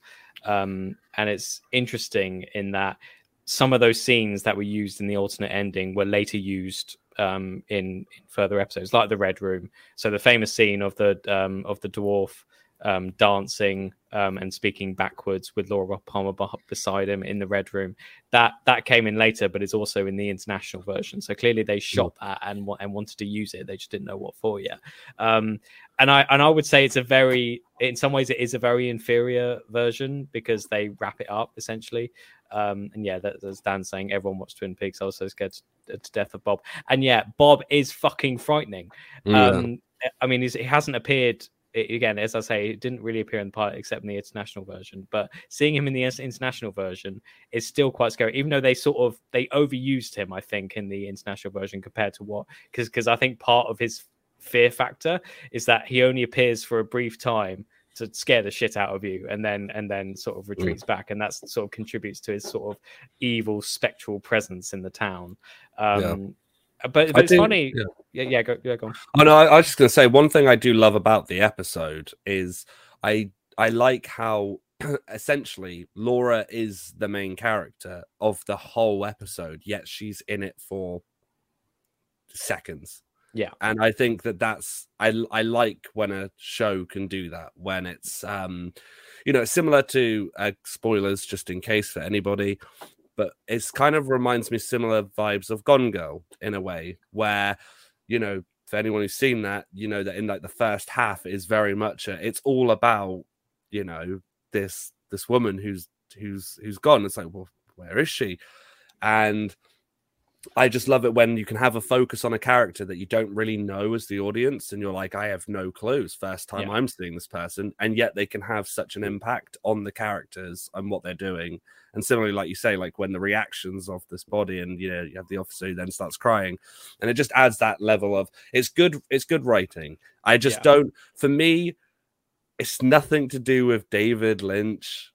Um, and it's interesting in that some of those scenes that were used in the alternate ending were later used um, in, in, further episodes, like the Red Room. So the famous scene of the um, of the dwarf um, dancing um, and speaking backwards with Laura Palmer beside him in the Red Room. That that came in later, but it's also in the international version. So clearly they shot that and and wanted to use it. They just didn't know what for yet. Um, and I and I would say it's a very, in some ways, it is a very inferior version because they wrap it up essentially. Um, and yeah, that, as Dan's saying, everyone watched Twin Peaks. I was so scared to, to death of Bob. And yeah, Bob is fucking frightening. Yeah. Um, I mean, he hasn't appeared again, as I say, it didn't really appear in the pilot except in the international version. But seeing him in the international version is still quite scary, even though they sort of they overused him. I think in the international version compared to what because because I think part of his fear factor is that he only appears for a brief time to scare the shit out of you and then and then sort of mm. retreats mm. back and that sort of contributes to his sort of evil spectral presence in the town um yeah. but, but it's think, funny yeah. yeah yeah go, yeah go on. oh no I, I was just gonna say one thing i do love about the episode is i i like how *clears throat* essentially laura is the main character of the whole episode yet she's in it for seconds yeah. And I think that that's I I like when a show can do that when it's um you know similar to uh, spoilers just in case for anybody but it's kind of reminds me similar vibes of Gone Girl in a way where you know for anyone who's seen that you know that in like the first half is very much a, it's all about you know this this woman who's who's who's gone it's like well where is she and I just love it when you can have a focus on a character that you don't really know as the audience, and you're like, I have no clues. First time yeah. I'm seeing this person, and yet they can have such an impact on the characters and what they're doing. And similarly, like you say, like when the reactions of this body, and you know, you have the officer who then starts crying, and it just adds that level of it's good. It's good writing. I just yeah. don't. For me, it's nothing to do with David Lynch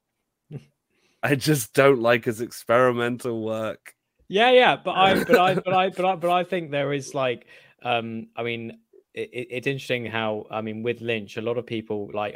*laughs* I just don't like his experimental work. Yeah, yeah, but I, but I, but I, but I, but I think there is like, um, I mean, it, it's interesting how I mean with Lynch, a lot of people like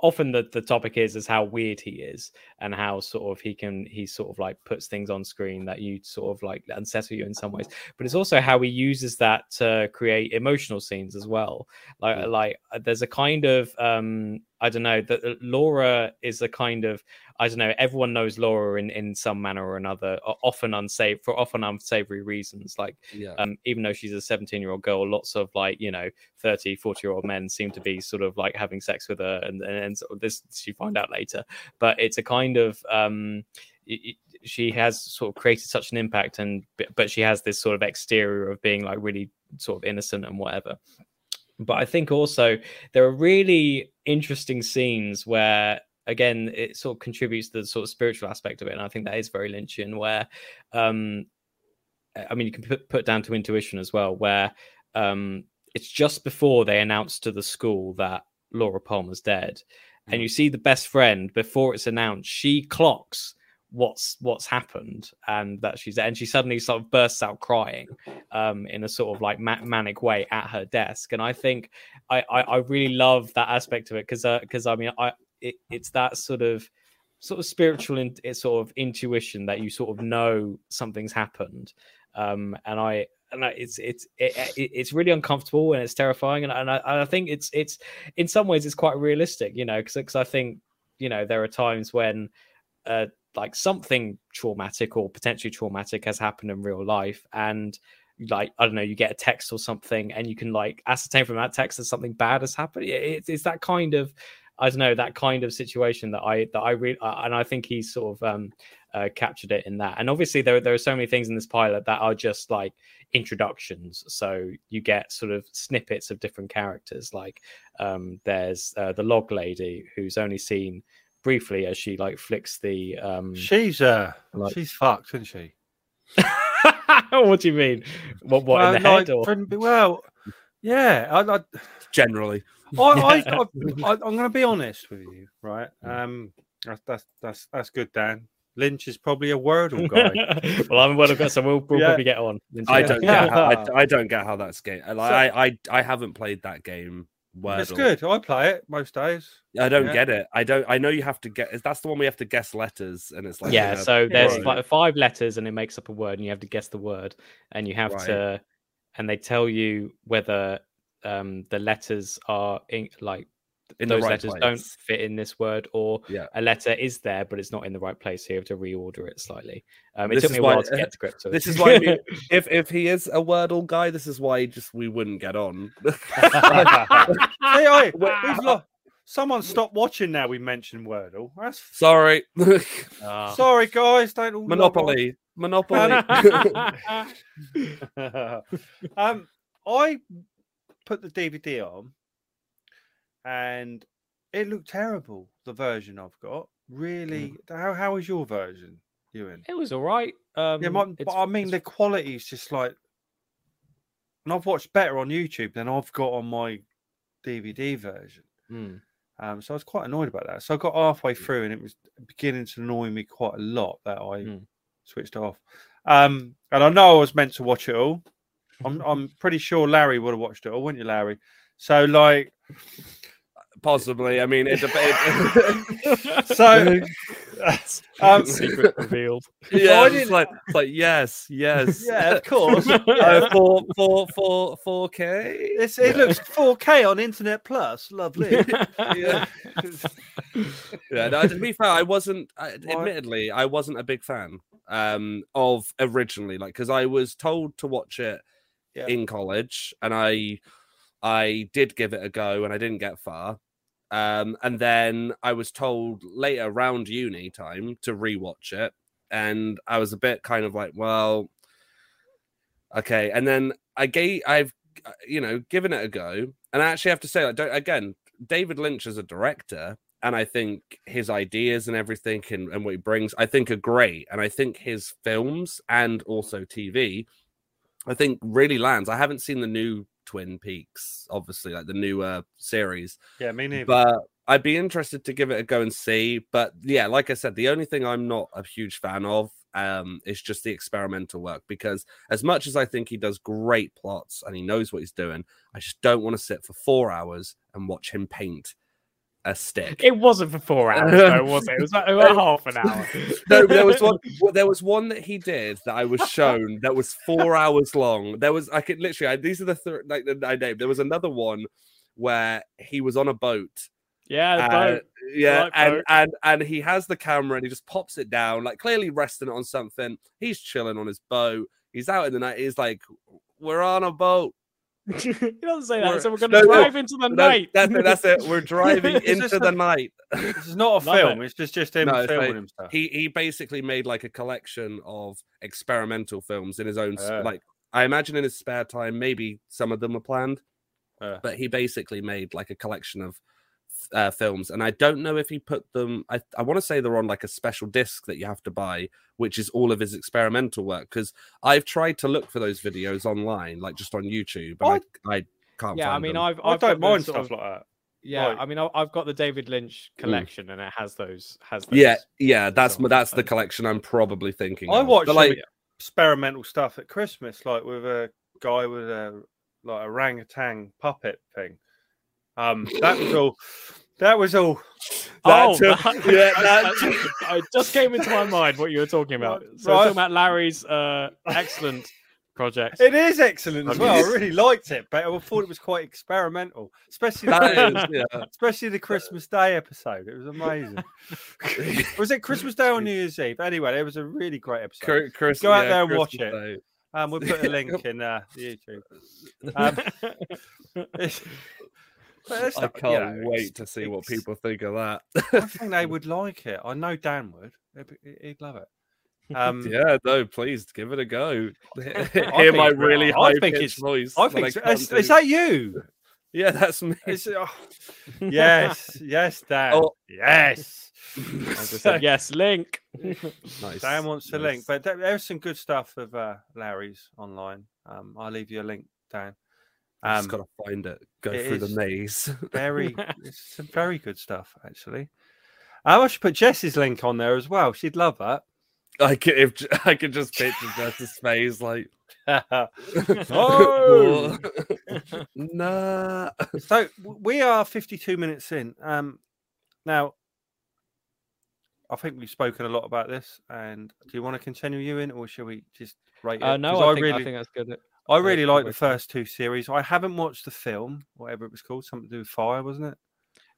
often the, the topic is is how weird he is and how sort of he can he sort of like puts things on screen that you sort of like unsettle you in some ways. But it's also how he uses that to create emotional scenes as well. Like like uh, there's a kind of um I don't know that uh, Laura is a kind of I don't know. Everyone knows Laura in, in some manner or another, often unsafe for often unsavory reasons. Like, yeah. um, even though she's a 17 year old girl, lots of like, you know, 30, 40 year old men seem to be sort of like having sex with her. And, and, and sort of this, she find out later. But it's a kind of, um, it, she has sort of created such an impact and but she has this sort of exterior of being like really sort of innocent and whatever but i think also there are really interesting scenes where again, it sort of contributes to the sort of spiritual aspect of it. And I think that is very Lynchian, where, um, I mean, you can put, put down to intuition as well, where um, it's just before they announce to the school that Laura Palmer's dead. Mm-hmm. And mm. you see the best friend before it's announced, she clocks what's what's happened and that she's there and she suddenly sort of bursts out crying um in a sort of like ma- manic way at her desk. And i think I, I i, really love that aspect of it because because uh, i mean i it, it's that sort of sort of spiritual in, it's sort of intuition that you sort of know something's happened. Um and i and it's it's it, it's really uncomfortable and it's terrifying and, and I, I think it's it's in some ways it's quite realistic you know because I think you know there are times when uh like something traumatic or potentially traumatic has happened in real life and like I don't know, you get a text or something, and you can like ascertain from that text that something bad has happened. It's, it's that kind of I don't know that kind of situation that I that I really uh, and I think he's sort of um, uh, captured it in that. And obviously there there are so many things in this pilot that are just like introductions. So you get sort of snippets of different characters. Like um, there's uh, the log lady who's only seen briefly as she like flicks the. Um, she's uh like... she's fucked, isn't she? *laughs* what do you mean? What what well, in the like, head? Or... Well, yeah, I, I... generally. I, I, *laughs* I, am going to be honest with you, right? Um, that's, that's that's that's good, Dan. Lynch is probably a Wordle guy. *laughs* well, I'm a Wordle guy, so we'll, we'll yeah. probably get on. I don't yeah. get how, I, I, don't get how that's game. Like, so, I, I I haven't played that game. Wordle. It's good. I play it most days. I don't yeah. get it. I don't. I know you have to get. That's the one we have to guess letters, and it's like yeah. so there's like five letters, and it makes up a word, and you have to guess the word, and you have right. to, and they tell you whether um, the letters are in, like in those right letters place. don't fit in this word, or yeah. a letter is there but it's not in the right place. So you have to reorder it slightly. Um, it this took me a while to *laughs* get to grips with. This is why we, *laughs* if if he is a Wordle guy, this is why just we wouldn't get on. *laughs* hey, hey, Someone stop watching now. We mentioned Wordle. That's sorry. oh. Sorry, guys. Don't Monopoly. Monopoly. um, I put the DVD on, and it looked terrible. The version I've got, really. Mm. How how is your version, Ewan? It was all right. Um, yeah, my, but I mean the quality is just like, and I've watched better on YouTube than I've got on my DVD version. Mm. Um, so I was quite annoyed about that. So I got halfway mm. through, and it was beginning to annoy me quite a lot that I mm. switched off. Um, and I know I was meant to watch it all, I'm *laughs* I'm pretty sure Larry would have watched it, or wouldn't you, Larry? So like, possibly. I mean, it's a bit. so um, secret revealed. *laughs* Yeah, it's like, it's like yes, yes, *laughs* yeah, of course. *laughs* Yeah. Uh, four, four, four, four K. It's, it yeah. looks four K on Internet Plus. Lovely. yeah. yeah. No, to be fair, I wasn't. I, admittedly, I wasn't a big fan um, of originally, like because I was told to watch it yeah. in college, and I I did give it a go, and I didn't get far. Um, and then I was told later around uni time to rewatch it, and I was a bit kind of like, well, okay. And then I gave I've uh, you know given it a go, and I actually have to say, like, don't, again, David Lynch as a director, and I think his ideas and everything and, and what he brings, I think are great. And I think his films and also TV I think really lands. I haven't seen the new Twin Peaks, obviously, like the newer series. Yeah, me neither. But I'd be interested to give it a go and see. But yeah, like I said, the only thing I'm not a huge fan of um, is just the experimental work because as much as I think he does great plots and he knows what he's doing, I just don't want to sit for four hours and watch him paint a stick. It wasn't for four hours, though, *laughs* was it? It was like about half an hour. no, there was one. There was one that he did that I was shown that was four hours long. There was I could literally. I, these are the th- like that I named. There was another one where he was on a boat. Yeah, the uh, boat. yeah, like and boat. and and he has the camera and he just pops it down, like clearly resting it on something. He's chilling on his boat. He's out in the night. He's like, "We're on a boat." He doesn't say We're- that. So we're going to no, no, drive into the No, night. That's it. That's it. We're *laughs* driving into the a- night. This is not a *laughs* Love film. it. It's just just him No, filming like- himself. he he basically made like a collection of experimental films in his own s- Yeah. like I imagine in his spare time maybe some of them were planned Yeah. but he basically made like a collection of uh, films and I don't know if he put them I, I want to say they're on like a special disc that you have to buy which is all of his experimental work because I've tried to look for those videos online like just on YouTube but I, I can't Yeah, I mean, them. I've, I I've don't mind stuff of- like that. Yeah, Like- I mean, I- I've got the David Lynch collection, and it has those. Has those. yeah yeah that's on that's the collection I'm probably thinking I of. watched like experimental stuff at Christmas, like with a guy with a like orangutan puppet thing. Um, that was all. That was all. Oh, took- *laughs* *laughs* that- yeah, that's- that- it just came into my mind what you were talking about. *laughs* So right. talking about Larry's uh, excellent project. It is excellent as well. I really liked it, but I thought it was quite experimental, especially that the, is, yeah. especially the Christmas Day episode. It was amazing. was it Christmas Day or New Year's Eve? Anyway, it was a really great episode. Chris, Chris, Go out yeah, there and watch it. Day. Um, we'll put a link in uh, YouTube. Um, it's- but it's I not- you can't know, wait to see what people think of that. I think they would *laughs* like it. I know Dan would. He'd, love it. Um, yeah, no, please give it a go. *laughs* *laughs* Hear think my really I high think pitched it's- voice. I think so. Is, is that you? Yeah, that's me. Oh, yes, yes, Dan. Oh. Yes. Said, yes, link. nice. Dan wants to link, but there's some good stuff of uh, Larry's online. Um, I'll leave you a link, Dan. I've Um, just gotta find it. Go it through the maze. *laughs* very, *laughs* it's some very good stuff actually. Um, I should put Jess's link on there as well. She'd love that. I could, if J- *laughs* I could just picture Jess's face, like, oh, nah. so we are 52 minutes in. Um, now, I think we've spoken a lot about this. And do you want to continue, Ewan, or shall we just rate it? Uh, no, 'Cause I, think, really, I think that's good. I really uh, like the first two series. I haven't watched the film, whatever it was called, something to do with fire, wasn't it?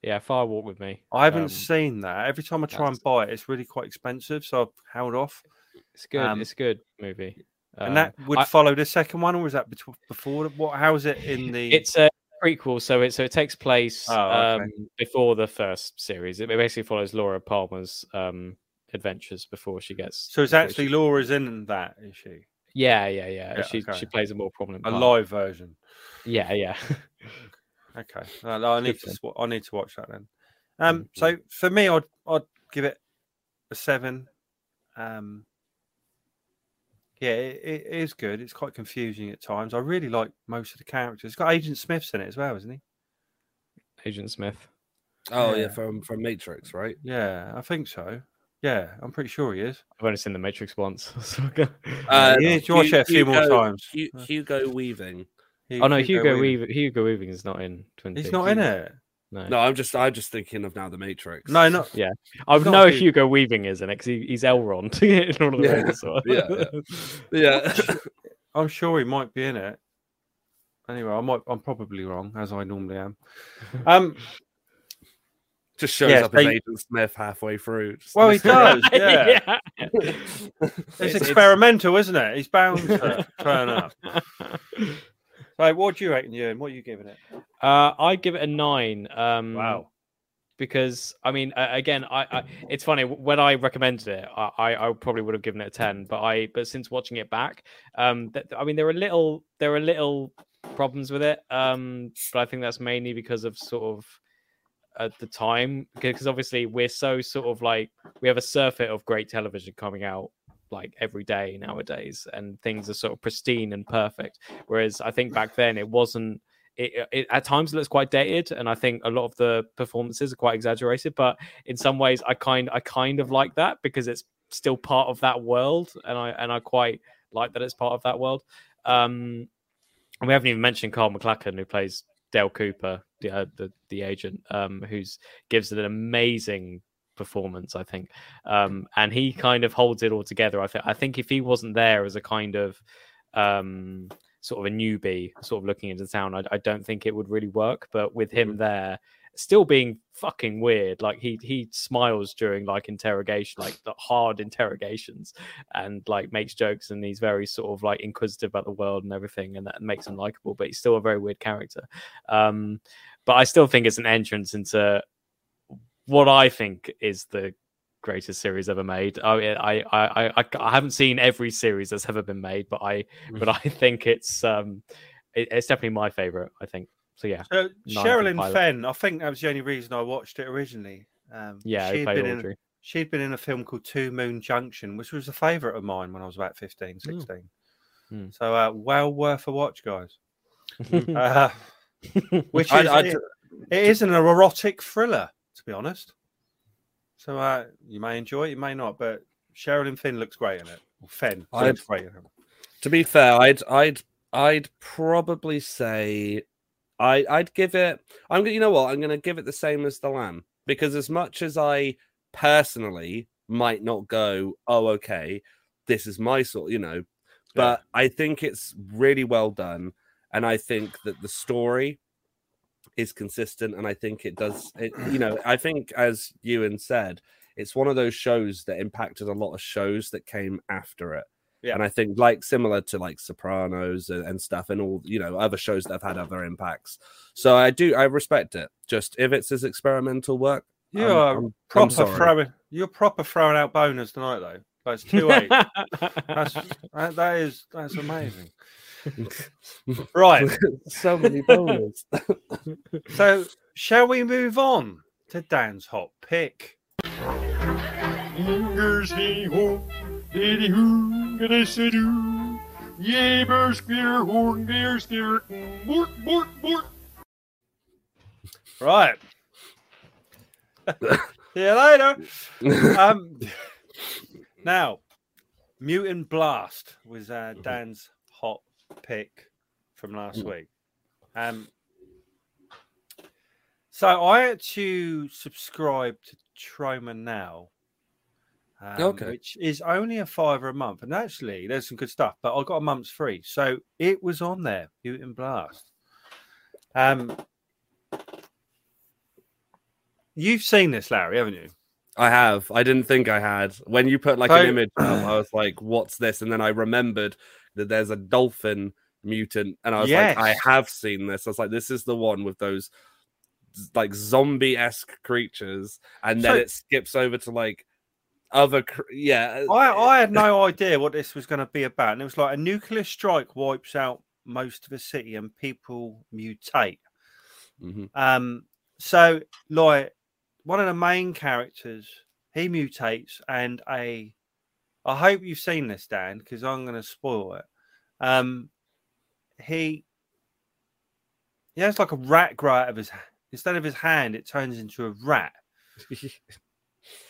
Yeah, Fire Walk with me. I haven't Um, seen that. Every time I try and buy it, it's really quite expensive, so I've held off. It's good. um, it's a good movie. and that Um, would I- follow the second one, or was that before? What? How is it in the? It's a prequel, so it so it takes place Oh, okay. um, before the first series. It basically follows Laura Palmer's um, adventures before she gets. so it's actually she- Laura's in that, is she? Yeah, yeah, yeah. Yeah, she okay. she plays a more prominent. A part. live version. Yeah, yeah. Okay, Uh, I *laughs* need to. film. I need to watch that then. Um, Mhm. so for me, I'd I'd give it a seven. Um, yeah, it, it is good. It's quite confusing at times. I really like most of the characters. It's got Agent Smith's in it as well, isn't he? Agent Smith. Oh yeah, Yeah. from from Matrix, right? Yeah, I think so. Yeah, I'm pretty sure he is. I've only seen The Matrix once. *laughs* so I can't- Uh, yeah, *laughs* you watch it a few more times. Hu- Hugo Weaving. oh no, Hugo Weaving. Weaving. Hugo Weaving is not in Twin He's Peaks. not in it. No, No, I'm just I'm just thinking of now the Matrix. No, not. *laughs* Yeah. I He's not know Hugo- Hugo Weaving is in it because he, he's Elrond in all of the Yeah, rings, so- yeah, yeah. I'm sure he might be in it. Anyway, I might. I'm probably wrong, as I normally am. Um. Just shows Yeah, up as Agent Smith halfway through. Just Well, he does. *laughs* Yeah. It's- It's it's- experimental, isn't it? He's bound to *laughs* turn up. So, what do you reckon, Ewan? What are you giving it? Uh, I give it a nine. Um, Wow. Because I mean, uh, again, I, I it's funny when I recommended it, I, I, I probably would have given it a ten, but I but since watching it back, um, th- I mean, there are little there are little problems with it, um, but I think that's mainly because of sort of at the time because obviously we're so sort of like we have a surfeit of great television coming out like every day nowadays and things are sort of pristine and perfect whereas i think back then it wasn't it, it at times looks quite dated, and I think a lot of the performances are quite exaggerated. But in some ways, I kind I kind of like that because it's still part of that world, and I and I quite like that it's part of that world. Um, and we haven't even mentioned Carl MacLachlan, who plays Dale Cooper, the uh, the, the agent, um, who's gives it an amazing performance, I think. Um, and he kind of holds it all together. I think I think if he wasn't there as a kind of um, sort of a newbie, sort of looking into the town, I, I don't think it would really work. But with him there, still being fucking weird, like he he smiles during like interrogation, like the hard interrogations, and like makes jokes, and he's very sort of like inquisitive about the world and everything, and that makes him likable. But he's still a very weird character. Um, but I still think it's an entrance into what I think is the greatest series ever made. I I I I, I haven't seen every series that's ever been made, but I but I *laughs* think it's um it, it's definitely my favorite. I think so. Yeah. So Ninth and Sherilyn Fenn, I think that was the only reason I watched it originally. Um, Yeah, she'd played been in Audrey. she'd been in a film called Two Moon Junction, which was a favourite of mine when I was about 15, 16. Hmm. So uh, well worth a watch, guys. *laughs* Uh, *laughs* which is I- it, it is an erotic thriller, to be honest. So uh, you may enjoy it, you may not, but Sherilyn Finn looks great in it. Or Fenn I'd- looks great in it. to be fair, I'd I'd I'd probably say I I'd give it. I'm gonna. You know what? I'm gonna give it the same as the Lamb because as much as I personally might not go, oh okay, this is my sort. You know, but I think it's really well done, and I think that the story is consistent, and I think it does. It, you know, I think as Ewan said, it's one of those shows that impacted a lot of shows that came after it. Yeah. And I think like similar to like Sopranos and, and stuff and all, you know, other shows that have had other impacts. So I do I respect it. Just if it's his experimental work, You I'm- are I'm- I'm proper throwing. You're proper throwing out boners tonight, though. That's two eight. That's that, that is that's amazing. *laughs* Right. so many bonus. *laughs* So shall we move on to Dan's hot pick? Fingers hey ho, diddy hoo, gonna say do. Yay, burst, gear, horn, gear, steer, bork, bork, bork. Right. *laughs* See you later. Um, now, Mutant Blast was uh, Dan's hot pick from last week. Um, so I had to subscribe to Troma now, um, Okay. which is only a fiver a month, and actually there's some good stuff. But I got a month's free, so it was on there. Mutant Blast. Um, you've seen this, Larry, haven't you? I have. I didn't think I had. When you put like So- an *clears throat* image up, I was like, what's this? And then I remembered that there's a dolphin mutant. And I was like, I have seen this. I was like, this is the one with those like zombie esque creatures. And then So- it skips over to like other. Cr- yeah. I, I had no *laughs* idea what this was going to be about. And it was like a nuclear strike wipes out most of a city and people mutate. Mhm. Um, so like one of the main characters, he mutates, and a I hope you've seen this, Dan, because I'm going to spoil it. Um, he he has like a rat grow out of his instead of his hand, it turns into a rat. *laughs*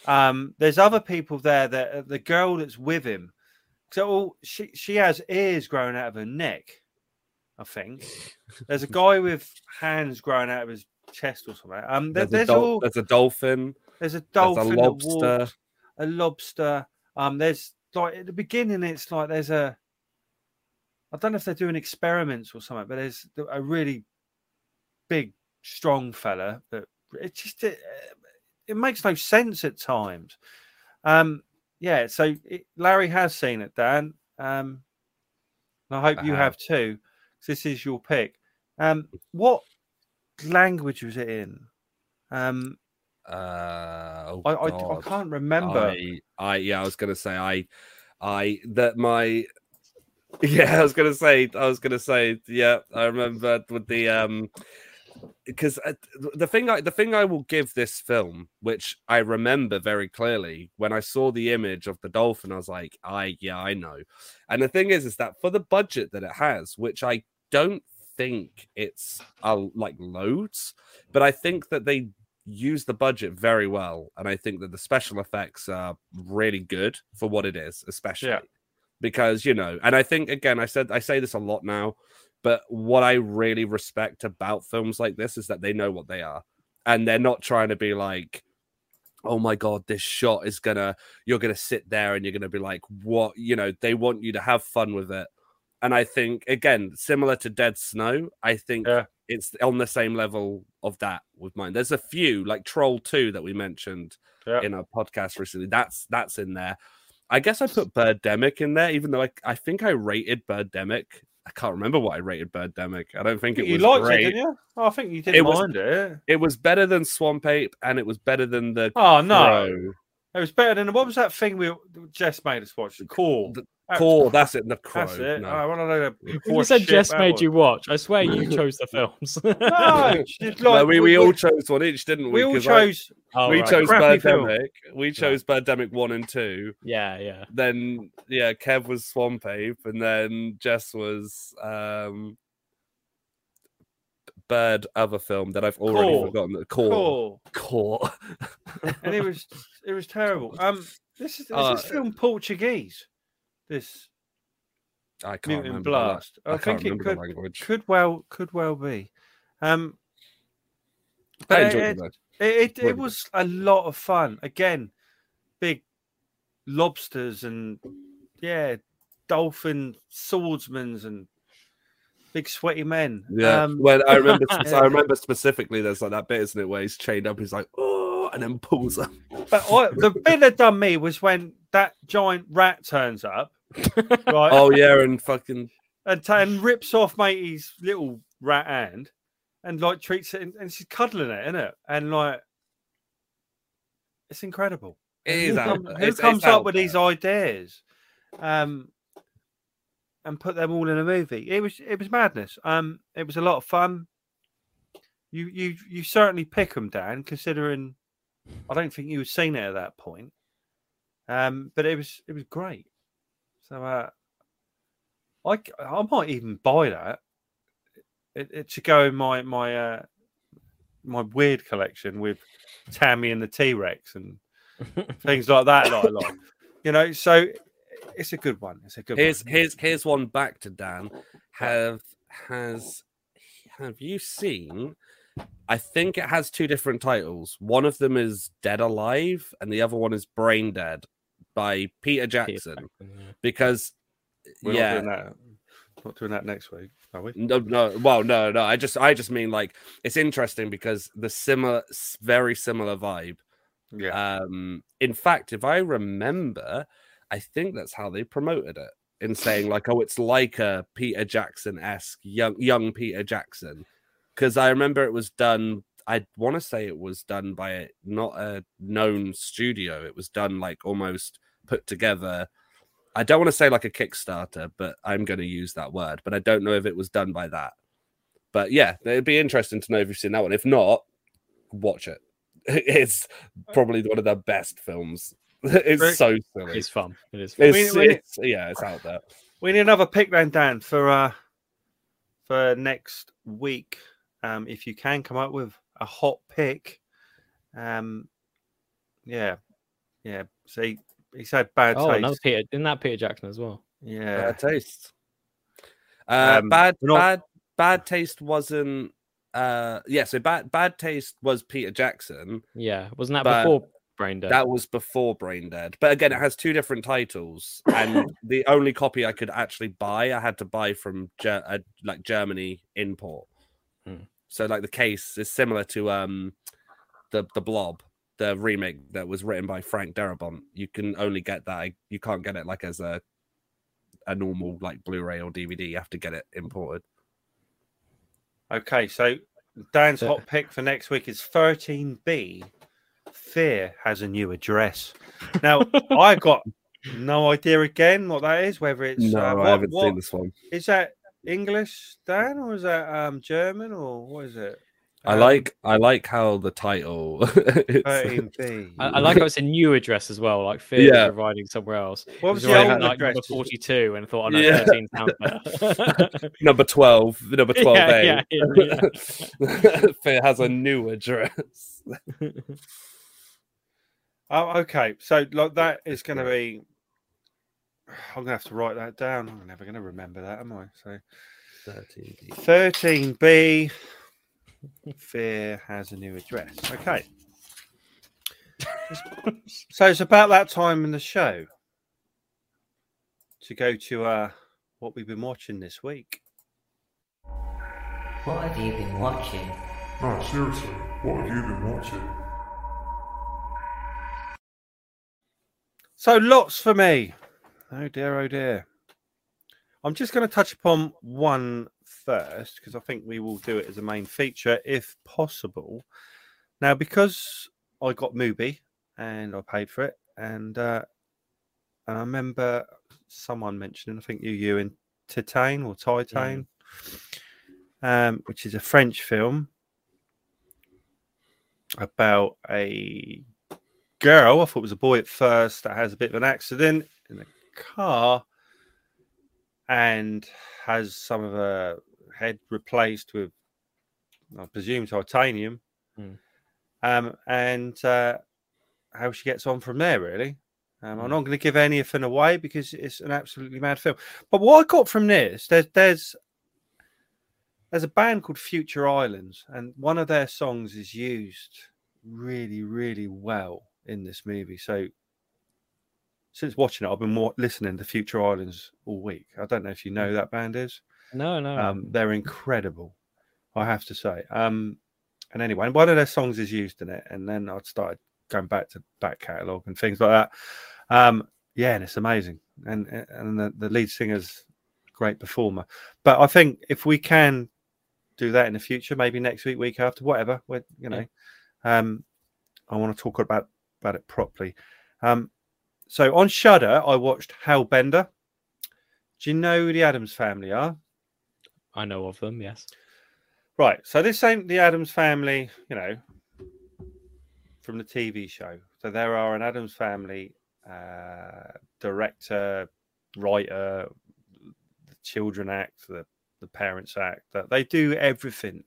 Um, there's other people there that uh, the girl that's with him. So all, she she has ears growing out of her neck. I think there's a *laughs* guy with hands growing out of his chest or something. Um, there- there's, there's, a dol- all there's a dolphin. there's a There's dolphin, a that lobster. walks, a lobster. Um, there's like at the beginning, it's like there's a. I don't know if they're doing experiments or something, but there's a really big, strong fella that it's just it, it makes no sense at times. Um, yeah, so it, Larry has seen it, Dan. Um, I hope I you have. have too. This is your pick. Um, what language was it in? Um, Uh, oh I, I, I can't remember. I, I yeah, I was gonna say I, I that my, *laughs* yeah, I was gonna say I was gonna say yeah, I remember with the um, because uh, the thing I the thing I will give this film, which I remember very clearly when I saw the image of the dolphin, I was like, I yeah, I know, and the thing is, is that for the budget that it has, which I don't think it's uh, like loads, but I think that they use the budget very well, and I think that the special effects are really good for what it is, especially. Because you know, and I think again, I said I say this a lot now, but what I really respect about films like this is that they know what they are, and they're not trying to be like oh my god this shot is gonna you're gonna sit there and you're gonna be like what you know they want you to have fun with it and i think again similar to dead snow i think Yeah. it's on the same level of that with mine there's a few like troll 2 that we mentioned Yeah. in a podcast recently that's that's in there i guess i put birdemic in there even though i, I think i rated birdemic i can't remember what i rated birdemic i don't think it you was liked great. it, didn't you? Oh, I think you didn't It was- mind it. it was better than swamp ape and it was better than the Oh no, Crow. it was better than what was that thing we Jess made us watch? The core. The That Core, that's it. The crow. That's it. No. I want to know the When you said Jess made was. you watch, I swear you *laughs* chose the films. No, *laughs* it's No, like, we, we all chose one each, didn't we? we all 'Cause I- chose. Oh, we right. chose Crappy film. Birdemic. We chose Birdemic one and two. Yeah, yeah. Then yeah, Kev was Swamp Ape, and then Jess was um Bird other film that I've already Core. forgotten. The Core. Core. Core. and it was it was terrible. Um, this is, is Uh, this film Portuguese? This I can't Mutant remember. Blast. The, I, I, think it could could well could well be. Um, but it, it. it, it, it was a lot of fun. Again, big lobsters and yeah, dolphin swordsmen and big sweaty men. Yeah, Um, well, I remember. *laughs* I remember specifically. There's like that bit, isn't it, where he's chained up. He's like, oh, and then pulls up. but I, the bit that done me was when that giant rat turns up, *laughs* right? Oh yeah, and fucking and, and rips off matey's little rat hand and like treats it and, and she's cuddling it, isn't it? And like it's incredible. it is who, come- who It's- it's comes out up with there. these ideas? Um and put them all in a movie. It was it was madness. Um it was a lot of fun. You you you certainly pick them, Dan, considering I don't think you had seen it at that point. Um, but it was it was great. So uh, I I might even buy that. It, it should go in my my uh, my weird collection with Tammy and the T Rex and *laughs* things like that. That I like, you know. So it's a good one. It's a good Here's one. here's here's one back to Dan. Have has have you seen? I think it has two different titles. One of them is Dead Alive, and the other one is Brain Dead by Peter Jackson. Because We're yeah, not doing that. Not doing that next week, are we? No, no, well, no, no. I just, I just mean like it's interesting because the similar, very similar vibe. Yeah. Um, in fact, if I remember, I think that's how they promoted it in saying like, oh, it's like a Peter Jackson esque young, young Peter Jackson. Because I remember it was done. I want to say it was done by a, not a known studio. It was done like almost put together. I don't want to say like a Kickstarter, but I'm going to use that word. But I don't know if it was done by that. But yeah, it'd be interesting to know if you've seen that one. If not, watch it. *laughs* It's probably one of the best films. *laughs* It's Rick? so silly. It's fun. It is. Fun. It's, We- we- it's- yeah, it's out there. We need another pick then, Dan, for uh for next week. Um, if you can come up with a hot pick. Um yeah. Yeah. See he said bad Oh, taste. another Peter. Isn't that Peter Jackson as well? Yeah. Bad taste. Uh, Um, bad, not- bad, bad taste wasn't. Uh, yeah, so bad, bad taste was Peter Jackson. Yeah, wasn't that before Brain Dead? That was before Brain Dead. But again, it has two different titles, and *coughs* the only copy I could actually buy, I had to buy from Ger- uh, like Germany import. Hmm. So like the case is similar to um the the Blob, the remake that was written by Frank Darabont. You can only get that. You can't get it like as a a normal like Blu-ray or DVD. You have to get it imported. Okay, so Dan's hot pick for next week is 13B. Fear has a new address. Now, *laughs* I've got no idea again what that is, whether it's No, uh, I haven't what- seen this one. Is that English, Dan, or is that um German, or what is it? I Um, like I like how the title. *laughs* it's- 13B. I, I like how it's a new address as well, like Fear Yeah. was providing somewhere else. What was It the old had, like address? number 42 and thought, oh no, Yeah. 13 sounds better. *laughs* *laughs* number twelve, number twelve A. Yeah, yeah, It has a new address. Oh, okay. So like that is going to be. I'm going to have to write that down. I'm never going to remember that, am I? So 13. 13B. Fear has a new address. Okay. *laughs* so it's about that time in the show to go to uh, what we've been watching this week. What have you been watching? No, seriously, what have you been watching? So lots for me. Oh dear, oh dear. I'm just going to touch upon one first because I think we will do it as a main feature if possible. Now, because I got Mubi and I paid for it, and uh, and I remember someone mentioning, I think you, you in Titane or Titane, um, which is a French film about a girl. I thought it was a boy at first that has a bit of an accident car and has some of her head replaced with, I presume, titanium. Hmm. Um, and uh, how she gets on from there, really. Um, I'm Hmm. not going to give anything away because it's an absolutely mad film. But what I got from this, there's there's there's a band called Future Islands, and one of their songs is used really, really well in this movie. So since watching it, I've been wa- listening to Future Islands all week. I don't know if you know who that band is. no, no. Um, they're incredible, I have to say. Um, and anyway, one of their songs is used in it, and then I'd started going back to back catalogue and things like that. Um, yeah, and it's amazing, and and the, the lead singer's a great performer. But I think if we can do that in the future, maybe next week, week after, whatever, you know, um, I want to talk about about it properly. Um, so on Shudder, I watched Hellbender. Do you know who the Adams family are? I know of them, yes. Right. So this ain't the Adams family, you know, from the TV show. So there are an Adams family uh, director, writer, the children act, the the parents act. That they do everything.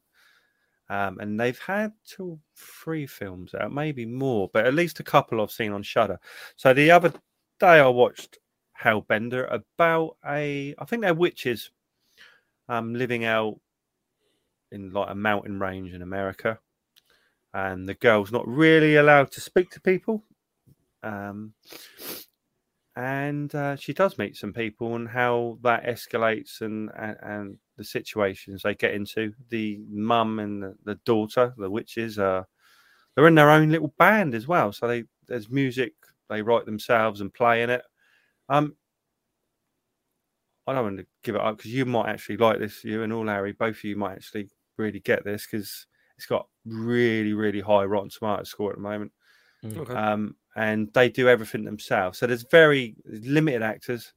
Um, and they've had two, three films out, maybe more, but at least a couple I've seen on Shudder. So the other day I watched Hellbender about a, I think they're witches, um, living out in like a mountain range in America, and the girl's not really allowed to speak to people. Um, and uh, she does meet some people, and how that escalates, and, and and the situations they get into. The mum and the, the daughter, the witches, are they're in their own little band as well. So they there's music they write themselves and play in it. Um, I don't want to give it up because you might actually like this. You and all Larry, both of you might actually really get this because it's got really, really high Rotten Tomatoes score at the moment. Okay. Um, and they do everything themselves. So there's very limited actors,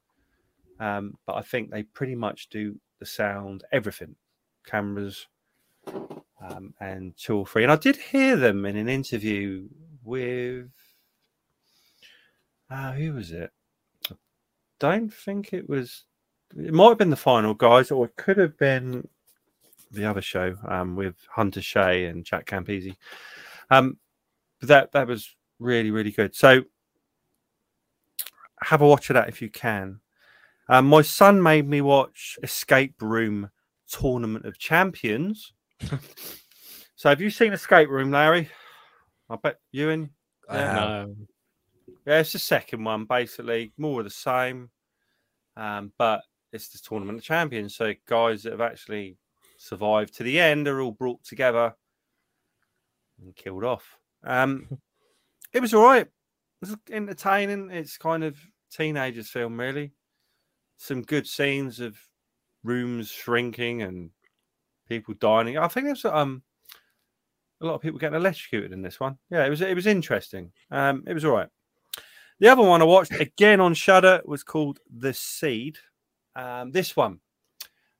um, but I think they pretty much do the sound, everything, cameras, um, and or three. And I did hear them in an interview with, uh, who was it? I don't think it was. It might have been the final guys, or it could have been the other show um, with Hunter Shea and Jack Campisi. Um, but that that was really really good. So have a watch of that if you can. Um, my son made me watch Escape Room Tournament of Champions. *laughs* so have you seen Escape Room, Larry? I bet you and Yeah. have. No. yeah, it's the second one, basically more of the same, um, but it's the tournament of champions. So guys that have actually survived to the end are all brought together and killed off. Um, *laughs* it was all right. It was entertaining. It's kind of teenagers film, really. Some good scenes of rooms shrinking and people dying. I think there's um a lot of people getting electrocuted in this one. Yeah, it was it was interesting. Um, it was all right. The other one I watched again on Shudder was called The Seed. Um, this one,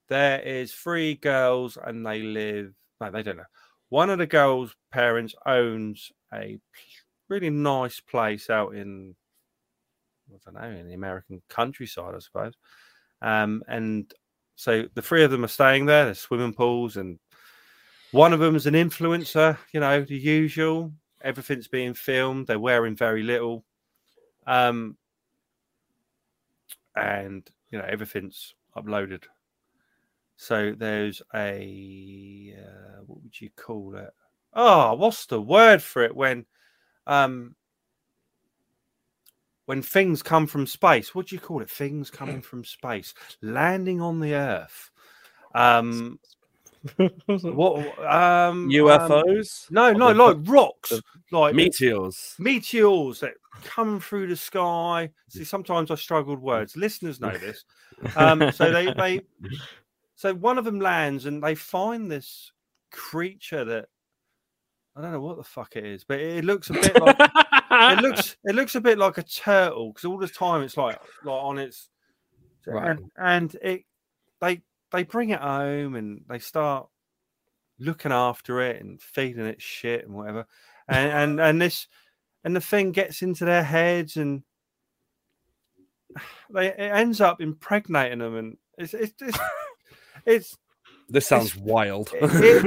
there is three girls and they live. No, they don't know. one of the girls' parents owns a really nice place out in I don't know in the American countryside, I suppose. Um, and so the three of them are staying there. There's swimming pools, and one of them is an influencer. You know, the usual. Everything's being filmed. They're wearing very little, um, and you know everything's uploaded. So there's a uh, what would you call it? Oh, what's the word for it when um when things come from space? What do you call it? Things *clears throat* coming from space, landing on the Earth. Um, *laughs* what? Um, um, UFOs, no, no, like rocks, like meteors. meteors that come through the sky. *laughs* See, sometimes I struggle with words. Listeners know this. Um, so they, *laughs* they, so one of them lands and they find this creature that I don't know what the fuck it is, but it looks a bit like it looks it looks a bit like a turtle because all the time it's like like on its Right. and, and it they they bring it home and they start looking after it and feeding it shit and whatever and and, *laughs* and this and the thing gets into their heads and they it ends up impregnating them and it's it's it's, it's This sounds wild. it-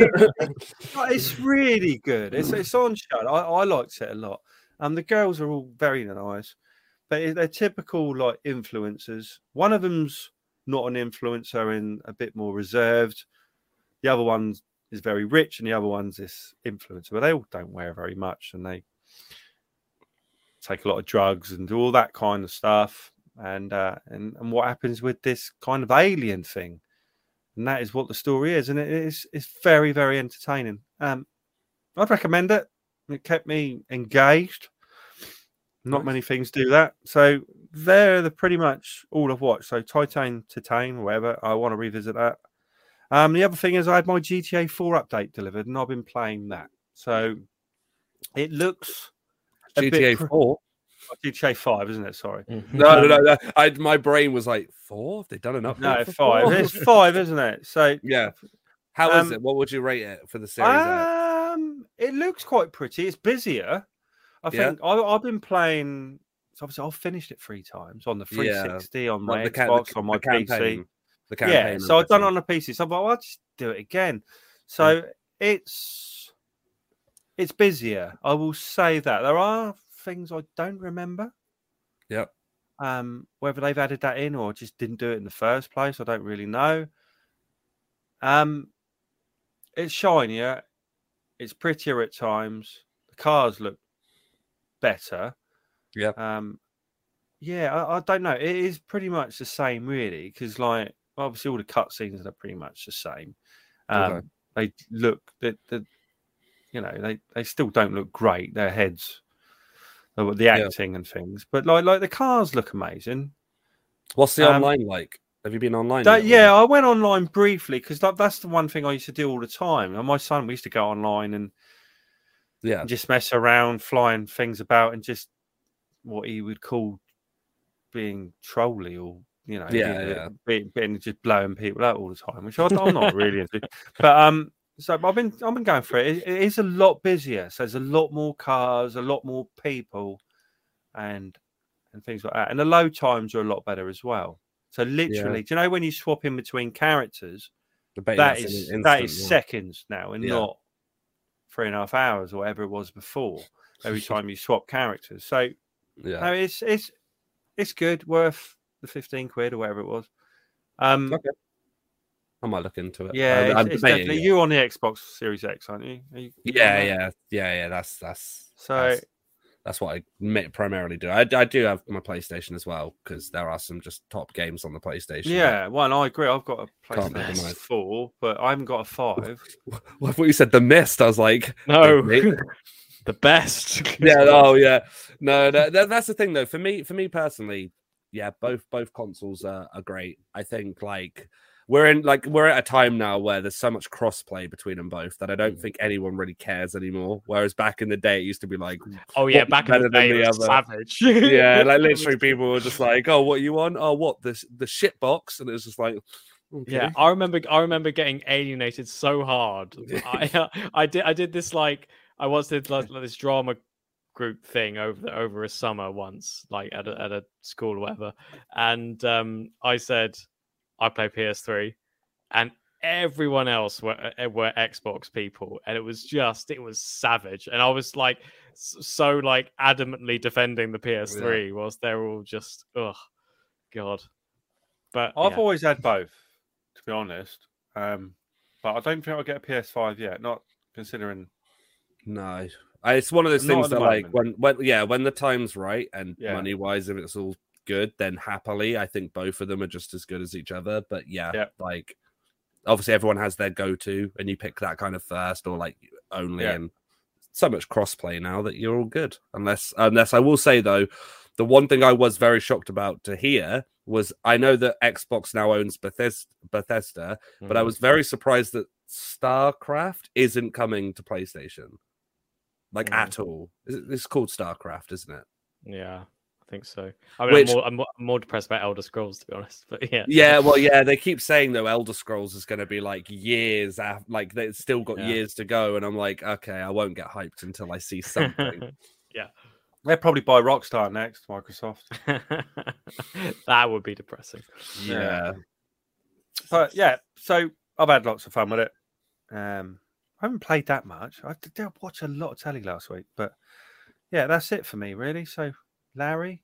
it- *laughs* it- it's really good. It's it's on show. I, I liked it a lot. Um, the girls are all very nice, but they're typical like influencers. One of them's not an influencer and a bit more reserved. The other one is very rich, and the other one's this influencer. But they all don't wear very much, and they take a lot of drugs and do all that kind of stuff. And uh, and and what happens with this kind of alien thing? and that is what the story is, and it is it's very very entertaining. Um, I'd recommend it. It kept me engaged. Not Nice. many things do that, so they're the pretty much all I've watched. So Titan, Titan, whatever. I want to revisit that. Um, the other thing is I had my GTA 4 update delivered, and I've been playing that. So it looks a bit GTA 4. GTA 5, isn't it? Sorry. No, no, no. no. I, my brain was like, four? Have they done enough? No, five. four?" It's five, isn't it? So *laughs* Yeah. How is Um, it? What would you rate it for the series? out? It looks quite pretty. It's busier. I Yeah. think I, I've been playing. So obviously, I've finished it three times on the Yeah, 360, on my Like Xbox, the, on my the campaign. PC. The Yeah, so I've done it on the PC. So well, I'll just do it again. So it's it's busier. I will say that there are things I don't remember. Yep. Um, whether they've added that in or just didn't do it in the first place, I don't really know. Um, it's shinier, it's prettier at times. The cars look better. Yeah. Um, yeah, I, I don't know. It is pretty much the same, really, because like obviously all the cutscenes are pretty much the same. Um, Okay. They look the, the you know they they still don't look great. Their heads, the, the acting and things, but like like the cars look amazing. What's the um, online like? Have you been online? That, yeah, I went online briefly because that, that's the one thing I used to do all the time. And my son, we used to go online and Yeah. and just mess around, flying things about, and just what he would call being trolly or you know, Yeah, being, yeah. being, being just blowing people out all the time, which I, I'm not really into. *laughs* But um, so I've been I've been going for it. it. It is a lot busier, so there's a lot more cars, a lot more people, and and things like that. And the load times are a lot better as well. So literally, do you know when you swap in between characters? That is an that instant, is yeah. seconds now and Yeah. not three and a half hours or whatever it was before every *laughs* time you swap characters so Yeah. no, it's it's it's good worth the 15 quid or whatever it was um Okay. I might look into it. yeah I'm, it's, I'm it's it. you on the xbox series x aren't you, Are you you Yeah, yeah, yeah, yeah. That's that's so that's, that's what I primarily do. I, I do have my PlayStation as well because there are some just top games on the PlayStation. yeah well i agree i've got a Can't playstation 4 but i haven't got a 5 *laughs* Well, I thought you said the mist. I was like, No, Mate. *laughs* the best. *laughs* yeah, oh yeah. No, that, that, that's the thing though. For me, for me personally, yeah, both both consoles are, are great. I think like we're in like we're at a time now where there's so much crossplay between them both that I don't Mm. think anyone really cares anymore. Whereas back in the day, it used to be like, Oh yeah, back in the day, the it was other? savage. *laughs* *laughs* yeah, like literally people were just like, oh, what you want? Oh, what this the shit box? And it was just like, Yeah, I remember. I remember getting alienated so hard. *laughs* I, I did. I did this like I once did like, like this drama group thing over the, over a summer once, like at a, at a school or whatever. And um, I said I play PS3, and everyone else were uh, were Xbox people, and it was just it was savage. And I was like so like adamantly defending the PS3, whilst they're all just oh god. But I've yeah. always had both, to be honest. Um, but I don't think I'll get a PS5 yet. Not considering. No, it's one of those Not things that, like, when when yeah, when the time's right and Yeah. money wise, if it's all good, then happily, I think both of them are just as good as each other. But yeah, Yeah. like obviously everyone has their go-to, and you pick that kind of first or like only. Yeah. And so much crossplay now that you're all good. Unless unless I will say though, the one thing I was very shocked about to hear was I know that Xbox now owns Bethes- Bethesda, but I Mhm. was very surprised that StarCraft isn't coming to PlayStation, like Mm. at all. It's called StarCraft, isn't it? Yeah, think so. I mean, Which- I'm, more, I'm, more, I'm more depressed about Elder Scrolls, to be honest. *laughs* But yeah, Yeah, well, yeah, they keep saying though Elder Scrolls is going to be like years after, like they've still got Yeah. years to go, and I'm like, okay, I won't get hyped until I see something. *laughs* Yeah, they'll probably buy Rockstar next, Microsoft. *laughs* that would be depressing. yeah, But yeah, so I've had lots of fun with it. Um, I haven't played that much. I did watch a lot of telly last week, but yeah, that's it for me, really. So, Larry,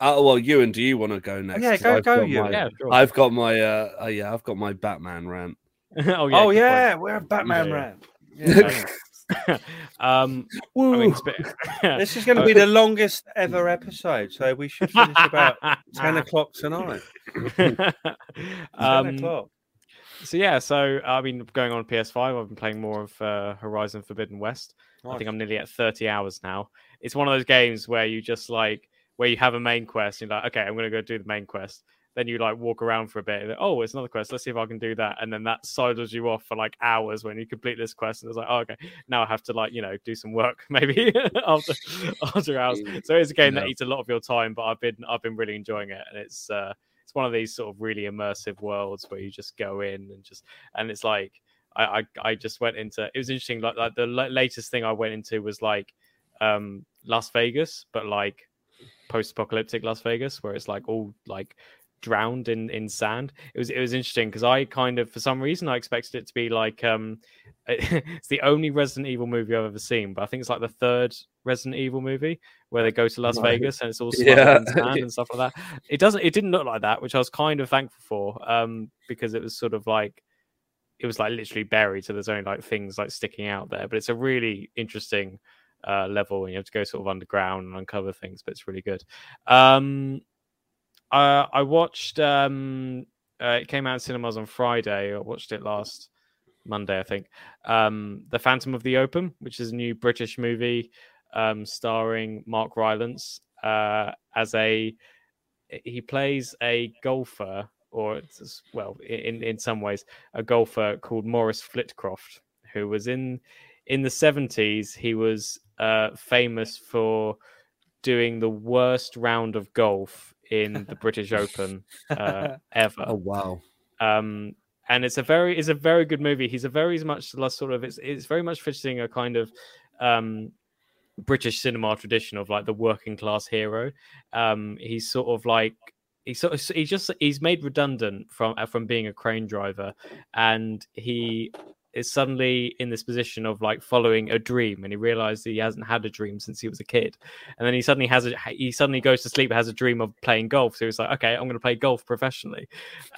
Oh well, Ewan, do you want to go next? Yeah, go- I've go, got Ewan. my- Yeah, sure. I've got my uh, uh, yeah, I've got my Batman rant. *laughs* oh yeah, oh good point. yeah, we're a Batman Yeah. rant. Yeah. *laughs* *laughs* um, I mean, sp- this is going to be the longest ever episode, so we should finish about ten o'clock tonight. Ten um, o'clock. so yeah, so I mean, going on PS5, I've been playing more of uh, Horizon Forbidden West. I think I'm nearly at 30 hours now. It's one of those games where you just like where you have a main quest. You're like, okay, I'm gonna go do the main quest. Then you like walk around for a bit. And, oh, it's another quest. Let's see if I can do that. And then that sidles you off for like hours when you complete this quest. And it's like, oh, okay, now I have to like you know do some work *laughs* maybe *laughs* after after hours. So it's a game that eats a lot of your time, but I've been I've been really enjoying it, and it's uh it's one of these sort of really immersive worlds where you just go in and just and it's like I I, I just went into it was interesting like like the la- latest thing I went into was like um Las Vegas, but like post-apocalyptic Las Vegas, where it's like all like drowned in in sand. It was it was interesting because I kind of for some reason I expected it to be like um *laughs* it's the only Resident Evil movie I've ever seen, but I think it's like the third Resident Evil movie where they go to Las Right. Vegas and it's all *laughs* Yeah. in sand and stuff like that. It doesn't it didn't look like that, which I was kind of thankful for um because it was sort of like it was like literally buried, so there's only like things like sticking out there. But it's a really interesting uh, level, and you have to go sort of underground and uncover things. But it's really good. Um, uh, I watched. Um, uh, it came out in cinemas on Friday. I watched it last Monday, I think. Um, the Phantom of the Open, which is a new British movie um, starring Mark Rylance uh, as a. He plays a golfer, or well, in in some ways, a golfer called Maurice Flitcroft, who was in in the seventies. He was uh, famous for doing the worst round of golf in the British Open uh, *laughs* ever. Oh wow, Um, and it's a very it's a very good movie. He's a very much less sort of it's it's very much fitting a kind of um British cinema tradition of like the working class hero. Um, he's sort of like he's sort of he's just he's made redundant from from being a crane driver, and he is suddenly in this position of like following a dream, and he realized he hasn't had a dream since he was a kid, and then he suddenly has a he suddenly goes to sleep has a dream of playing golf. So he's like, okay, I'm going to play golf professionally,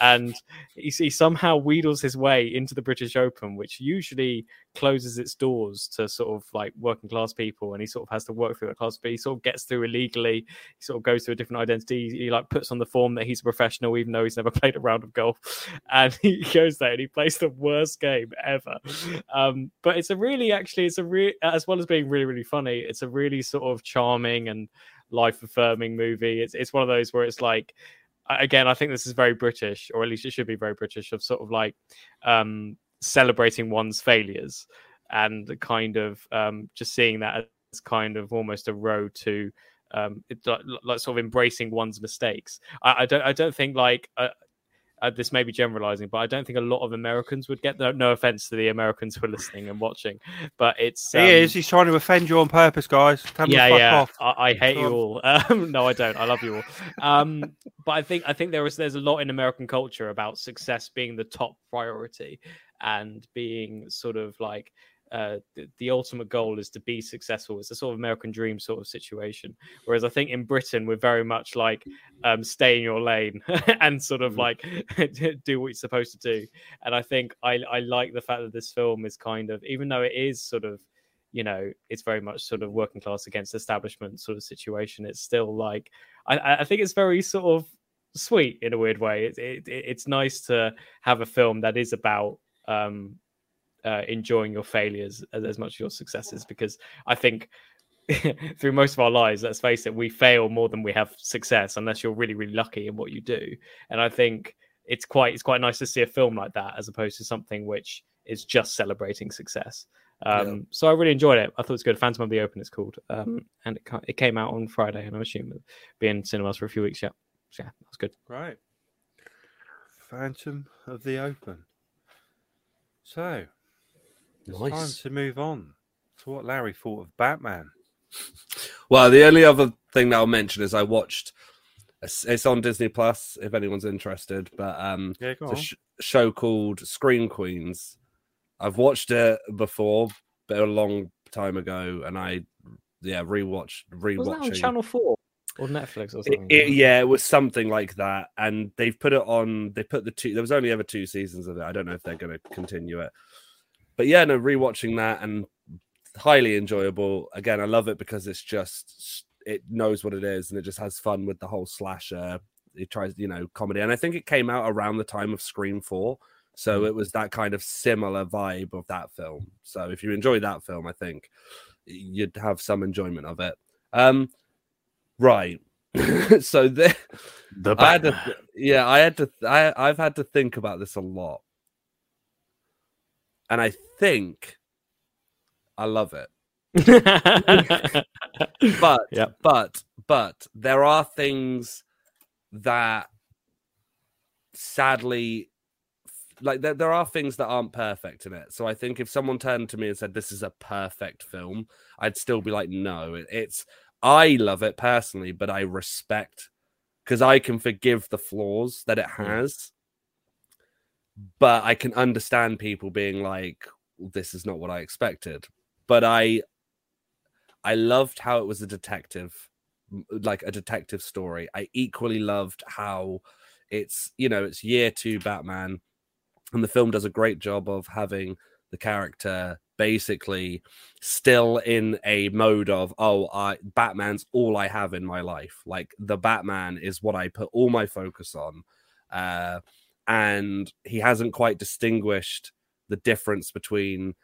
and he, he somehow wheedles his way into the British Open, which usually closes its doors to sort of like working class people, and he sort of has to work through that class. But he sort of gets through illegally. He sort of goes through a different identity. He, he, like puts on the form that he's a professional, even though he's never *laughs* played a round of golf. And he goes there and he plays the worst game ever. Um, but it's a really, actually, it's a real as well as being really, really funny. It's a really sort of charming and life affirming movie. It's it's one of those where it's like again, I think this is very British, or at least it should be very British, of sort of like um, celebrating one's failures and kind of um, just seeing that as kind of almost a road to um, it, like, like sort of embracing one's mistakes. I, I don't, I don't think like. Uh, uh, this may be generalizing, but I don't think a lot of Americans would get that. No offense to the Americans who are listening and watching, but it's um, he is. He's trying to offend you on purpose, guys. Tell yeah, fuck yeah. I, I hate Go you all. *laughs* Um, no, I don't. I love you all. Um, but I think I think there is there's a lot in American culture about success being the top priority and being sort of like uh, the, the ultimate goal is to be successful. It's a sort of American dream sort of situation. Whereas I think in Britain we're very much like um, stay in your lane *laughs* and sort of Mm. like *laughs* do what you're supposed to do. And I think I I like the fact that this film is kind of even though it is sort of you know it's very much sort of working class against establishment sort of situation. It's still like I I think it's very sort of sweet in a weird way. It, it- it's nice to have a film that is about um, uh, enjoying your failures as, as much as your successes because I think *laughs* through most of our lives, let's face it, we fail more than we have success unless you're really, really lucky in what you do. And I think it's quite it's quite nice to see a film like that as opposed to something which is just celebrating success. Um, So I really enjoyed it. I thought it was good. Phantom of the Open, it's called, um, and it it came out on Friday, and I'm assuming it'll be in cinemas for a few weeks. Yeah, So, yeah, that's good. Right. Phantom of the Open. So, it's time Nice. to move on to what Larry thought of Batman. Well, the only other thing that I'll mention is I watched. It's it's on Disney Plus if anyone's interested, but um, Yeah, go it's a sh- show called Scream Queens. I've watched it before, but a long time ago, and I yeah rewatched Was that on. Channel Four or Netflix or It- something? it- yeah, it was something like that, and they've put it on. They put the two. There was only ever two seasons of it. I don't know if they're going to continue it, but yeah, no, rewatching that and highly enjoyable. Again, I love it because it's just it knows what it is and it just has fun with the whole slasher. It tries, you know, comedy, and I think it came out around the time of Scream Four, so it was that kind of similar vibe of that film. So if you enjoy that film, I think you'd have some enjoyment of it. Um, right. *laughs* so the, The I had to, yeah, I had to, I, I've had to think about this a lot, and I think I love it. *laughs* But, Yep. but, but there are things that sadly, like there, there are things that aren't perfect in it. So I think if someone turned to me and said this is a perfect film, I'd still be like, no, it, it's. I love it personally, but I respect because I can forgive the flaws that it has. But I can understand people being like, "This is not what I expected." But I, I loved how it was a detective, like a detective story. I equally loved how it's you know it's year two Batman, and the film does a great job of having the character basically still in a mode of oh I Batman's all I have in my life like the Batman is what I put all my focus on uh and he hasn't quite distinguished the difference between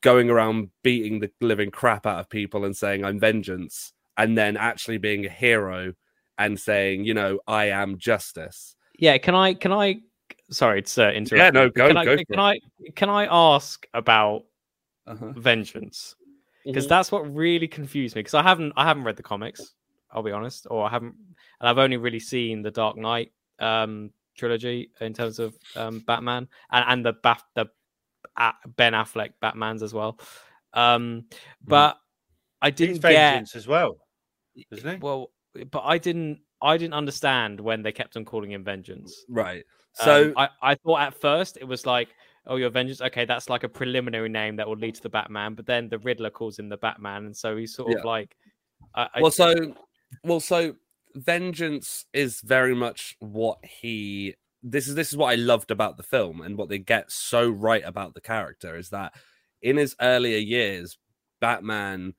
going around beating the living crap out of people and saying I'm vengeance and then actually being a hero and saying you know I am justice yeah, can I can I sorry to uh, interrupt. Yeah, no, you, but go- can I, go can for I can I ask about uh-huh. vengeance? Because Mhm. that's what really confused me. Because I haven't I haven't read the comics, I'll be honest, or I haven't and I've only really seen the Dark Knight um trilogy in terms of um Batman and, and the Bat the uh, Ben Affleck Batmans as well. Um but I didn't get vengeance as well, isn't he? well but I didn't I didn't understand when they kept on calling him vengeance. right Um, so I, I thought at first it was like, oh, your vengeance. Okay, that's like a preliminary name that will lead to the Batman. But then the Riddler calls him the Batman, and so he's sort of Yeah. like, I, I, well so well so vengeance is very much what he this is this is what i loved about the film and what they get so right about the character is that in his earlier years batman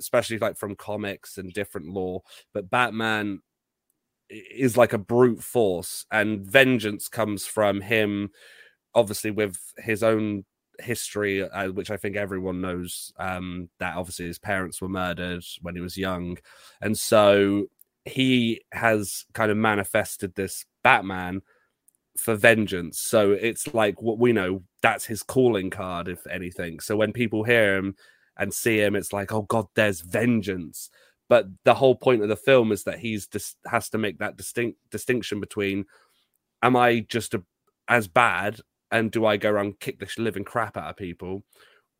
especially like from comics and different lore but batman is like a brute force and vengeance comes from him obviously with his own history uh, which i think everyone knows um that obviously his parents were murdered when he was young. And so he has kind of manifested this batman for vengeance. So it's like what we know that's his calling card if anything. So when people hear him and see him it's like oh god there's vengeance. But the whole point of the film is that he's just has to make that distinct distinction between am I just a, as bad? And do I go around kick the living crap out of people,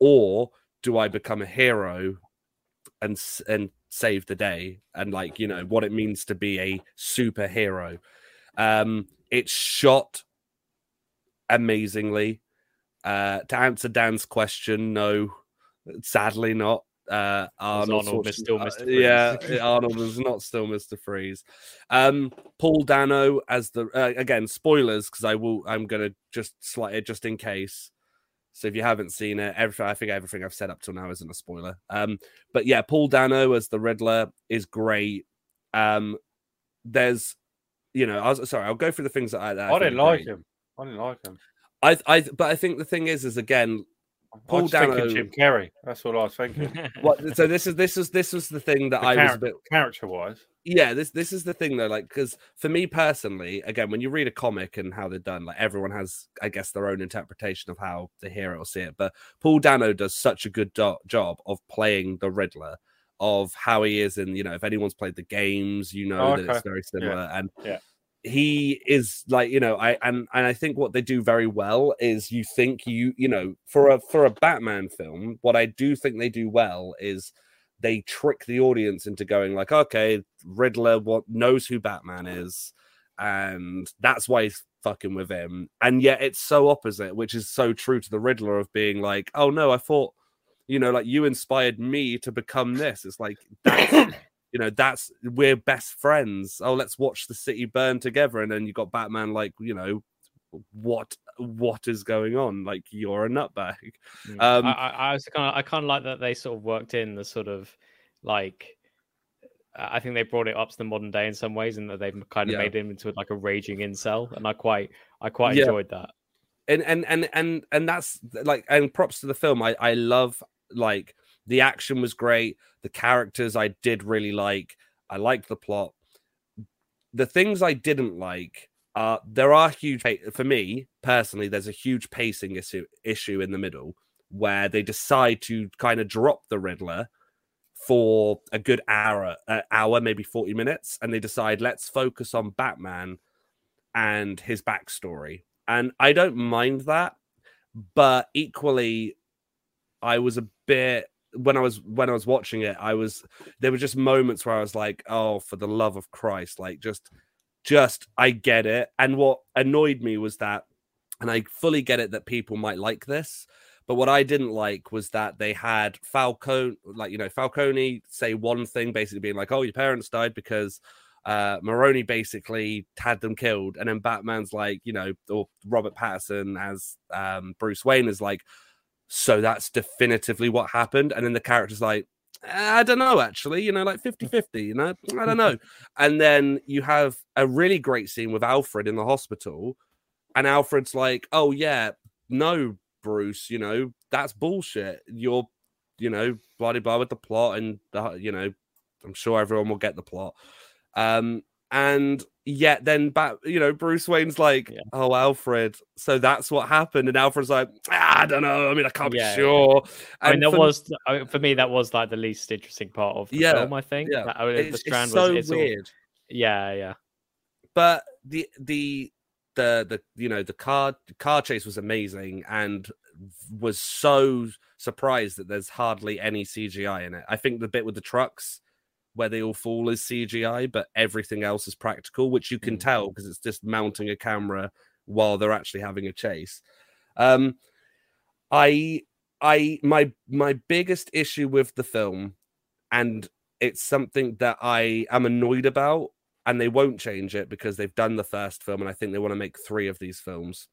or do I become a hero and and save the day and like you know what it means to be a superhero? Um, it's shot amazingly. Uh, to answer Dan's question, no, sadly not. Uh, Arnold, Arnold still uh, Mr. Freeze. yeah, Arnold was not still Mr. Freeze. Um, Paul Dano as the uh, again spoilers because I will. I'm gonna just slide it just in case. So if you haven't seen it, everything I think everything I've said up till now isn't a spoiler. Um, but yeah, Paul Dano as the Riddler is great. Um, there's, you know, I was sorry. I'll go through the things that I. That I I didn't like great. him. I didn't like him. I, I, but I think the thing is, is again, Paul was Dano- thinking Jim Carrey. That's what I was thinking. *laughs* what? So this is this is this was the thing that I was a bit. character wise. yeah this this is the thing though like because for me personally again when you read a comic and how they're done like everyone has i guess their own interpretation of how the hero will see it but paul dano does such a good do- job of playing the riddler of how he is and you know if anyone's played the games you know Oh, that it's very similar and Yeah. He is like you know i and and i think what they do very well is you think you you know for a for a batman film what i do think they do well is they trick the audience into going like okay riddler what knows who batman is and that's why he's fucking with him. And yet it's so opposite which is so true to the riddler of being like oh no i thought you know like you inspired me to become this. It's like that's *coughs* you know that's we're best friends oh let's watch the city burn together and then you got batman like you know what what is going on like you're a nutbag. Um, I, I, kind of, I kind of like that they sort of worked in the sort of like, I I think they brought it up to the modern day in some ways, and that they've kind of Yeah. made him into like a raging incel, and I quite, I quite Yeah. enjoyed that. and and and and and that's like and props to the film i i love like the action was great. The characters i did really like. I liked the plot. The things i didn't like uh there are huge for me personally there's a huge pacing issue issue in the middle where they decide to kind of drop the riddler for a good hour uh, hour maybe 40 minutes and they decide let's focus on batman and his backstory. And I don't mind that, but equally, I was a bit when I was when I was watching it, I was there were just moments where I was like, oh, for the love of Christ, like just just I get it. And what annoyed me was that, and I fully get it that people might like this, but what I didn't like was that they had Falcone, like you know, Falcone say one thing, basically being like, oh, your parents died because uh Maroni basically had them killed, and then Batman's like, you know, or Robert Patterson as um Bruce Wayne is like, so that's definitively what happened, and then the character's like, I don't know, actually, you know, like 50 50, you know, I don't know. *laughs* and then you have a really great scene with Alfred in the hospital, and Alfred's like, oh, yeah, no, Bruce, you know, that's bullshit. You're, you know, blah, blah, blah with the plot, and, the, you know, I'm sure everyone will get the plot. Um, and yet then back, you know, Bruce Wayne's like, Yeah. oh, Alfred, so that's what happened. And Alfred's like, ah, I don't know. I mean, I can't Yeah, yeah. be sure. I mean, And that for- was I mean, for me that was like the least interesting part of the Yeah, film. I think. yeah. That- I mean, the it's, it's strand so was it's weird. yeah, yeah. but the the the the you know the car car chase was amazing and was so surprised that there's hardly any CGI in it. I think the bit with the trucks where they all fall is CGI, but everything else is practical, which you can Mm. tell because it's just mounting a camera while they're actually having a chase. Um, I I my my biggest issue with the film, and it's something that I am annoyed about, and they won't change it because they've done the first film, and I think they want to make three of these films,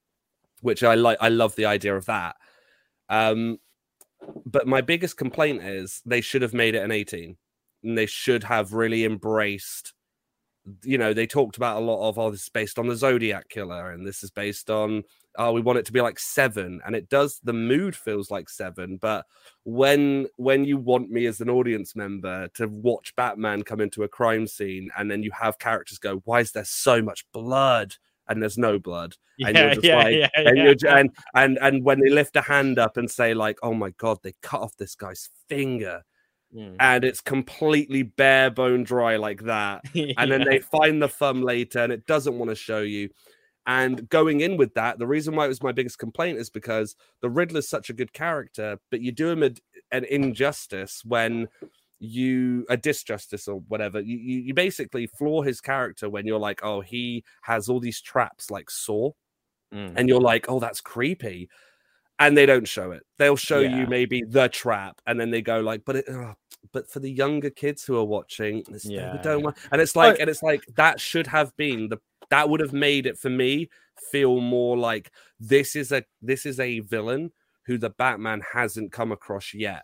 which I like. I love the idea of that. Um, but my biggest complaint is they should have made it an 18 and they should have really embraced you know they talked about a lot of oh this is based on the zodiac killer and this is based on oh we want it to be like seven. And it does the mood feels like seven but when when you want me as an audience member to watch batman come into a crime scene and then you have characters go why is there so much blood? And there's no blood. And you're Yeah, just yeah, like yeah, and yeah. you're and and and when they lift a hand up and say like oh my god they cut off this guy's finger Mm. and it's completely bare bone dry like that *laughs* and then they find the thumb later and it doesn't want to show you And going in with that, the reason why it was my biggest complaint is because the Riddler's such a good character, but you do him a, an injustice when you a disjustice or whatever. You, you you basically flaw his character when you're like, oh, he has all these traps like Saw, Mm. and you're like, oh, that's creepy. And they don't show it. They'll show Yeah. you maybe the trap, and then they go like, but it, ugh, but for the younger kids who are watching, yeah, Yeah, don't want. And it's like, and it's like that should have been the that would have made it for me feel more like this is a this is a villain who the Batman hasn't come across yet,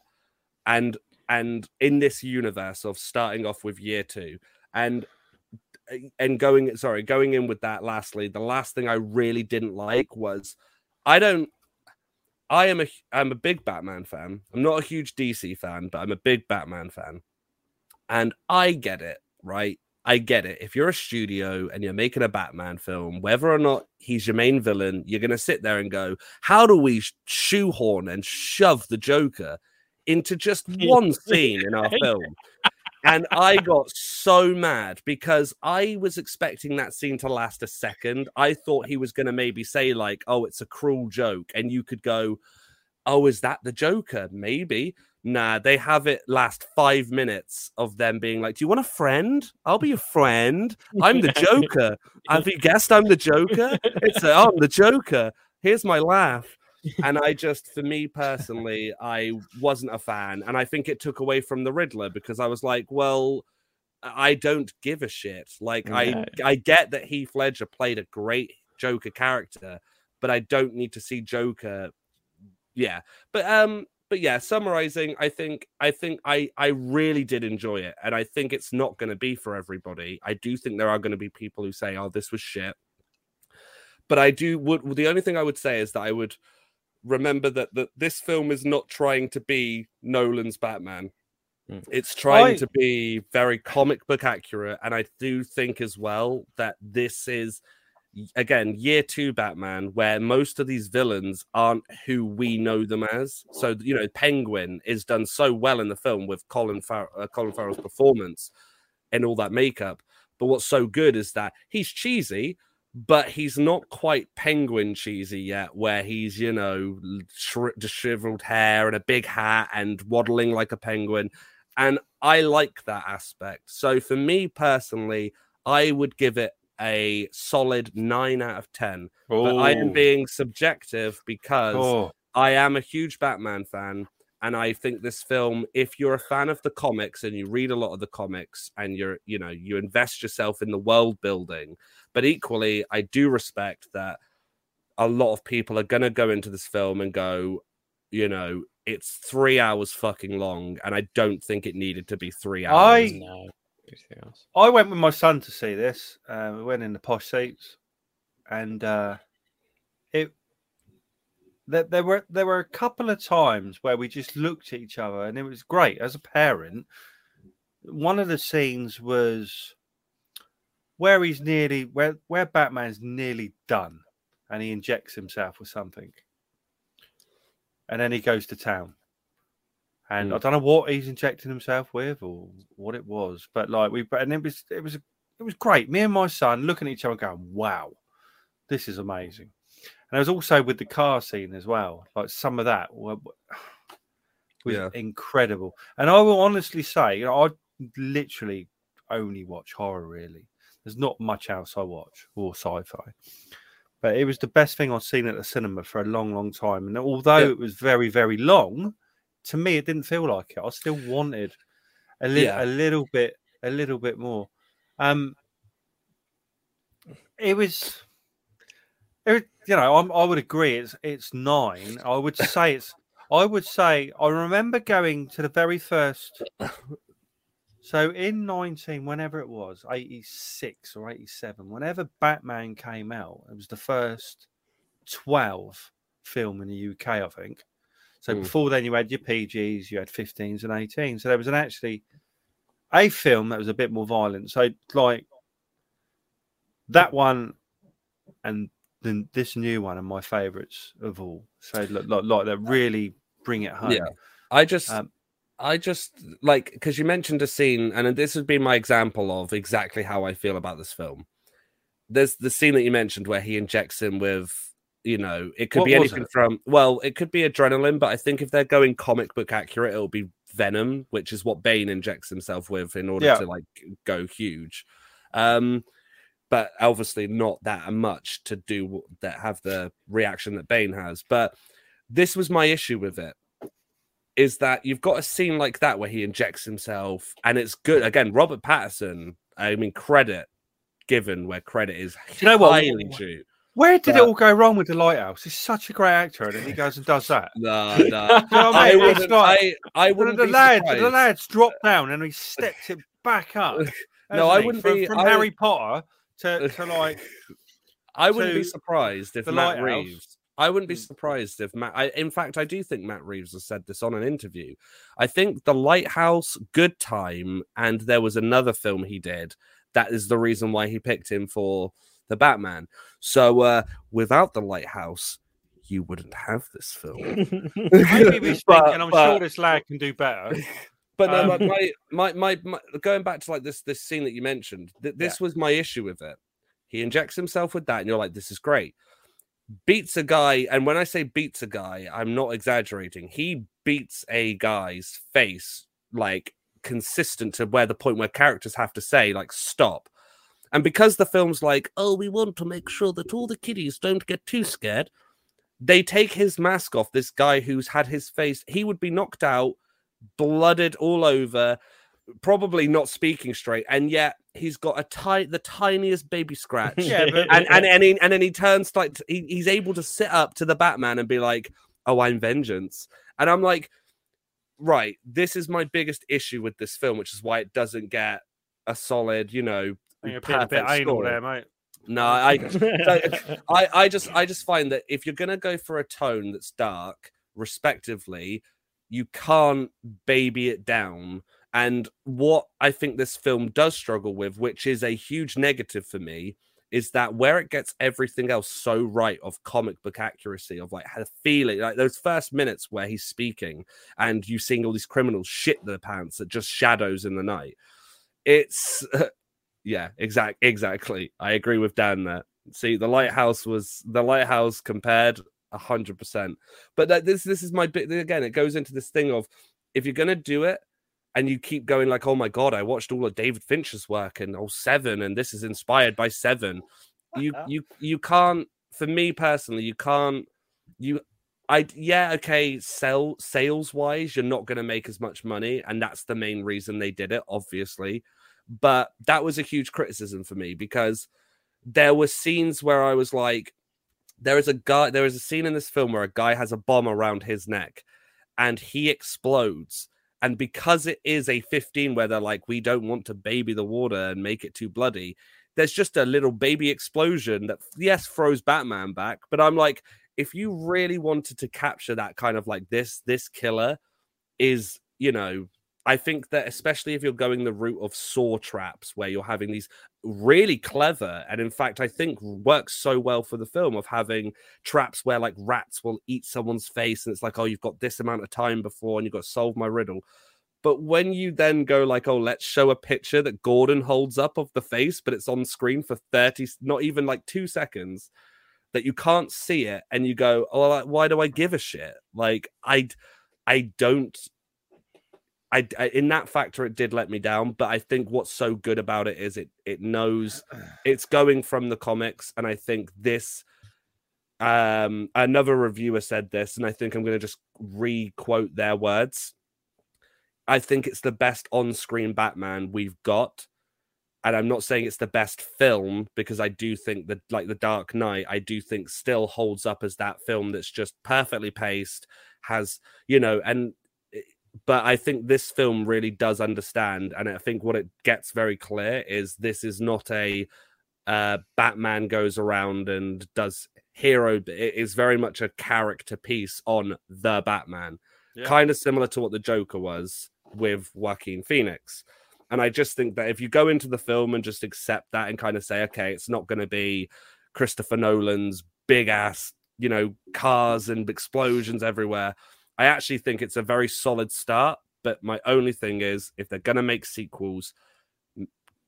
and and in this universe of starting off with year two and and going sorry going in with that lastly the last thing i really didn't like was i don't i am a i'm a big batman fan. I'm not a huge dc fan but i'm a big batman fan. And i get it right? I get it. If you're a studio and you're making a batman film whether or not he's your main villain you're going to sit there and go how do we sh- shoehorn and shove the joker into just *laughs* one scene in our film *laughs* and I got so mad because I was expecting that scene to last a second. I thought he was going to maybe say, like, oh, it's a cruel joke. And you could go, oh, is that the Joker? Maybe. Nah, they have it last five minutes of them being like, do you want a friend? I'll be your friend. I'm the *laughs* Joker. Have you guessed I'm the Joker? It's a, I'm the Joker. Here's my laugh and I just, for me personally, I wasn't a fan, and I think it took away from the Riddler because I was like, well, I don't give a shit. Like, I I get that Heath Ledger played a great Joker character, but I don't need to see Joker. Yeah, but um, but yeah, summarizing, I think I think I I really did enjoy it, and I think it's not going to be for everybody. I do think there are going to be people who say, "Oh, this was shit." But I do would the only thing I would say is that I would remember that that this film is not trying to be Nolan's Batman. Mm. It's trying I- to be very comic book accurate, and I do think as well that this is again year two Batman, where most of these villains aren't who we know them as. So you know, Penguin is done so well in the film with Colin Far- uh, Colin Farrell's performance and all that makeup. But what's so good is that he's cheesy, but he's not quite penguin cheesy yet, where he's, you know, shri- disheveled hair and a big hat and waddling like a penguin. And I like that aspect. So for me personally, I would give it a solid nine out of 10. But I am being subjective because Oh, I am a huge Batman fan, and I think this film, if you're a fan of the comics and you read a lot of the comics and you're, you know, you invest yourself in the world building, but equally, I do respect that a lot of people are going to go into this film and go, you know, it's three hours fucking long, and I don't think it needed to be three hours. I No. I went with my son to see this. Uh, we went in the posh seats, and uh, it there, there were there were a couple of times where we just looked at each other, and it was great as a parent. One of the scenes was where he's nearly where where Batman's nearly done, and he injects himself with something, and then he goes to town. And I hmm. don't know what he's injecting himself with or what it was, but like we and it was it was it was great. Me and my son looking at each other going, Wow, this is amazing. And it was also with the car scene as well. Like some of that *sighs* was Yeah. incredible. And I will honestly say, you know, I literally only watch horror really. There's not much else I watch or sci-fi. But it was the best thing I've seen at the cinema for a long, long time. And although Yeah. it was very, very long, to me it didn't feel like it. I still wanted a little Yeah. a little bit a little bit more. Um it was it you know, I'm, I would agree it's it's nine. I would *laughs* say it's I would say I remember going to the very first *coughs* so in 19 whenever it was 86 or 87 whenever Batman came out it was the first 12 film in the UK I think so Mm. before then you had your PGs you had 15s and 18s so there was an actually a film that was a bit more violent so like that one and then this new one are my favorites of all so like, like, like that really bring it home Yeah. I just, Um, I just like because you mentioned a scene, and this would be my example of exactly how I feel about this film. there's the scene that you mentioned where he injects him with, you know, it could What be anything it? from well, it could be adrenaline, but I think if they're going comic book accurate, it'll be venom, which is what Bane injects himself with in order Yeah. to like go huge. Um, but obviously not that much to do that have the reaction that Bane has. But this was my issue with it is that you've got a scene like that where he injects himself and it's good again robert pattinson i mean credit given where credit is you know what? due Where did it all go wrong with the lighthouse? He's such a great actor, and then he goes and does that. *laughs* no *laughs* no You know I mean? Wouldn't, like- I, I The, wouldn't the be lads, surprised. the lads dropped down, and he stepped it back up. *laughs* No, I wouldn't from, be- from I- Harry Potter to, *laughs* to like I wouldn't be surprised if Matt Lighthouse. Reeves. I wouldn't be Mm. surprised if Matt. I, in fact, I do think Matt Reeves has said this on an interview. I think The Lighthouse, Good Time, and there was another film he did. That is the reason why he picked him for the Batman. So, uh, without The Lighthouse, you wouldn't have this film. *laughs* maybe he's *laughs* But- thinking, I'm but- sure this lad can do better. But no, Um, my, my, my, my, going back to like this this scene that you mentioned, th- this was my issue with it. He injects himself with that, and you're like, this is great. Beats a guy, and when I say beats a guy, I'm not exaggerating. He beats a guy's face like consistent to where the point where characters have to say like stop. And because the film's like, oh, we want to make sure that all the kiddies don't get too scared, they take his mask off. This guy who's had his face, he would be knocked out, blooded all over, probably not speaking straight, and yet he's got a tight, the tiniest baby scratch. *laughs* Yeah, but and and and, he, and then he turns like he, he's able to sit up to the Batman and be like, "Oh, I'm vengeance," and I'm like, right, this is my biggest issue with this film, which is why it doesn't get a solid, you know, You're a bit, a bit perfect anal score. there, mate. No, I, *laughs* I, I just, I just find that if you're gonna go for a tone that's dark, respectively, you can't baby it down. And what I think this film does struggle with, which is a huge negative for me, is that where it gets everything else so right of comic book accuracy, of like the feeling, like those first minutes where he's speaking and you seeing all these criminals shit their pants at just shadows in the night. It's *laughs* yeah, exact exactly. I agree with Dan there. See, the lighthouse was the lighthouse compared hundred percent. But that this this is my bit again. It goes into this thing of if you're gonna do it and you keep going like, oh my god, I watched all of David Fincher's work and oh Seven, and this is inspired by Seven. You you you can't. For me personally, you can't. You I yeah okay. Sell sales wise, you're not gonna make as much money, and that's the main reason they did it, obviously. But that was a huge criticism for me because there were scenes where I was like, there is a guy, there is a scene in this film where a guy has a bomb around his neck and he explodes. And because it is a 15 where they're like, we don't want to baby the water and make it too bloody, there's just a little baby explosion that, yes, throws Batman back. But I'm like, if you really wanted to capture that kind of like this, this killer is, you know, I think that especially if you're going the route of saw traps where you're having these really clever and in fact I think works so well for the film of having traps where like rats will eat someone's face and it's like oh you've got this amount of time before and you've got to solve my riddle. But when you then go like oh let's show a picture that Gordon holds up of the face but it's on screen for 30 not even like 2 seconds that you can't see it and you go oh why do I give a shit like I I don't I, I in that factor it did let me down but i think what's so good about it is it it knows *sighs* it's going from the comics and i think this um another reviewer said this and i think i'm going to just re-quote their words. I think it's the best on-screen batman we've got and i'm not saying it's the best film because i do think that like the dark knight i do think still holds up as that film that's just perfectly paced has you know and but I think this film really does understand, and I think what it gets very clear is this is not a uh, Batman goes around and does hero. It is very much a character piece on the Batman, Yeah. kind of similar to what the Joker was with Joaquin Phoenix. And I just think that if you go into the film and just accept that and kind of say, okay, it's not going to be Christopher Nolan's big ass, you know, cars and explosions everywhere. I actually think it's a very solid start. But my only thing is, if they're going to make sequels,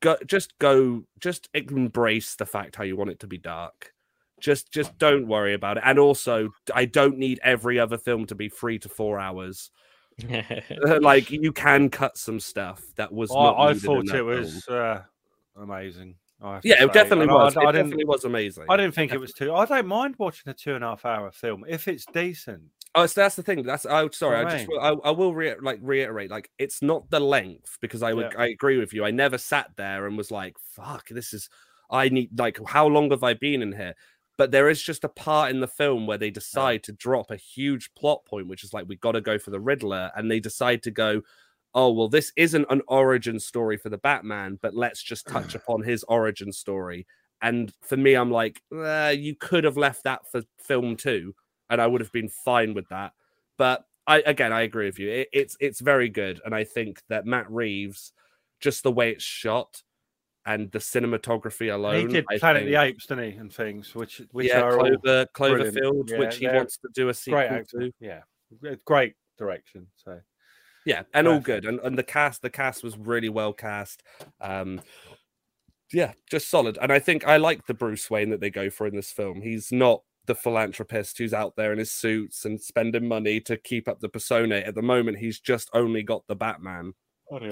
go just go just embrace the fact how you want it to be dark. Just just don't worry about it. And also, I don't need every other film to be three to four hours. *laughs* *laughs* like you can cut some stuff that was. not I, I needed in thought it was uh, amazing. I Yeah, it definitely And was. I, it didn't. definitely was amazing. I didn't think it was too. I don't mind watching a two and a half hour film if it's decent. Oh, so that's the thing. That's I sorry. I just I, I will re- like reiterate like it's not the length because I would Yeah. I agree with you. I never sat there and was like, "Fuck, this is." I need like how long have I been in here? But there is just a part in the film where they decide to drop a huge plot point, which is like we got to go for the Riddler, and they decide to go, "Oh well, this isn't an origin story for the Batman, but let's just touch *sighs* upon his origin story." And for me, I'm like, uh, you could have left that for film two, and I would have been fine with that. But I again, I agree with you. It, it's it's very good, and I think that Matt Reeves, just the way it's shot and the cinematography alone, he did I Planet of the Apes, didn't he? And things which which yeah, are Clover. Cloverfield, Yeah, which he wants to do a sequel great actor. to. Yeah, great direction. So Yeah, and all good. And and the cast, the cast was really well cast. Um yeah, just solid. And I think I like the Bruce Wayne that they go for in this film. He's not the philanthropist who's out there in his suits and spending money to keep up the persona. At the moment, he's just only got the Batman.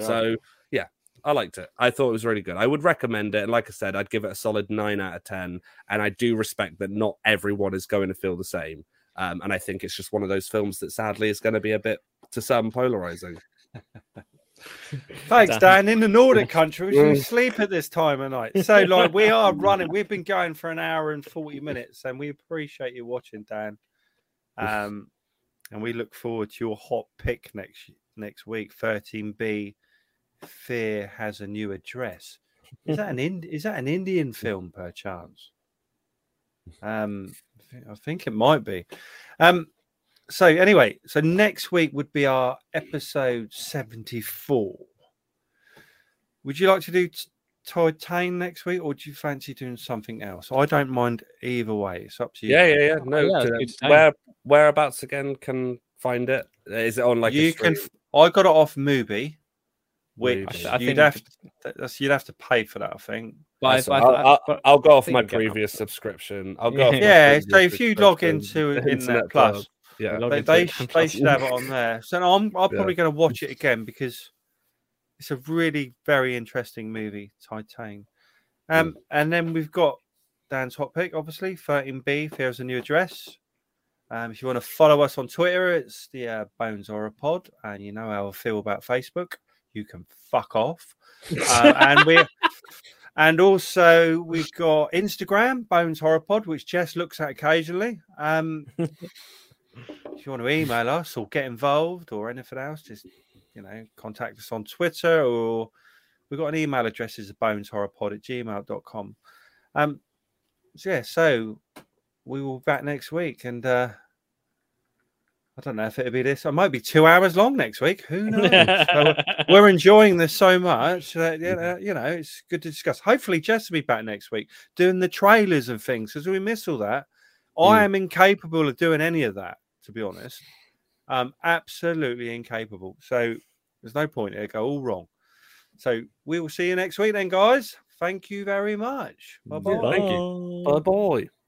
So yeah, I liked it. I thought it was really good. I would recommend it. And like I said, I'd give it a solid nine out of ten. And I do respect that not everyone is going to feel the same. Um, and I think it's just one of those films that sadly is going to be a bit to some polarizing. *laughs* Thanks, Dan. Dan. In the Nordic countries, you sleep at this time of night. So, like, we are *laughs* running. We've been going for an hour and forty minutes, and we appreciate you watching, Dan. Um, and we look forward to your hot pick next next week. Thirteen B, Fear has a new address. Is that an Ind- Is that an Indian film, perchance? Um, I I think it might be. Um, so anyway, so next week would be our episode 74. Would you like to do Titane next week, or do you fancy doing something else? I don't mind either way. It's up to you. Yeah, yeah, yeah. No, yeah, uh, it's good to know. where whereabouts again can find it? Is it on like a you can. I got it off Mubi, which Mubi. I you'd think- have to, you'd have to pay for that. I think. But I- all. I- I'll, I'll, I'll go off my you get that. previous subscription. I'll go. Off Yeah, so if you log into *laughs* Internet Internet Plus, yeah, they, they, they should have it on there. So I'm, I'm Yeah. probably going to watch it again because it's a really very interesting movie, Titane. Um, and then we've got Dan's hot pick, obviously 13B. Here's a new address. Um, if you want to follow us on Twitter, it's the uh, Bones Horror Pod, and you know how I feel about Facebook. You can fuck off. Uh, *laughs* and we and also we've got Instagram, Bones Horror Pod, which Jess looks at occasionally. Um, *laughs* if you want to email us or get involved or anything else, just you know, contact us on Twitter or we've got an email address is boneshorrorpod at gmail.com. Um so yeah, so we will be back next week and uh I don't know if it'll be this. It might be two hours long next week. Who *laughs* knows? So we're enjoying this so much that you know, you know it's good to discuss. Hopefully, Jess will be back next week doing the trailers and things because we miss all that. I am incapable of doing any of that, to be honest. Um, absolutely incapable. So there's no point. It'll go all wrong. So we will see you next week, then, guys. Thank you very much. Bye bye. Yeah, thank you. Bye bye.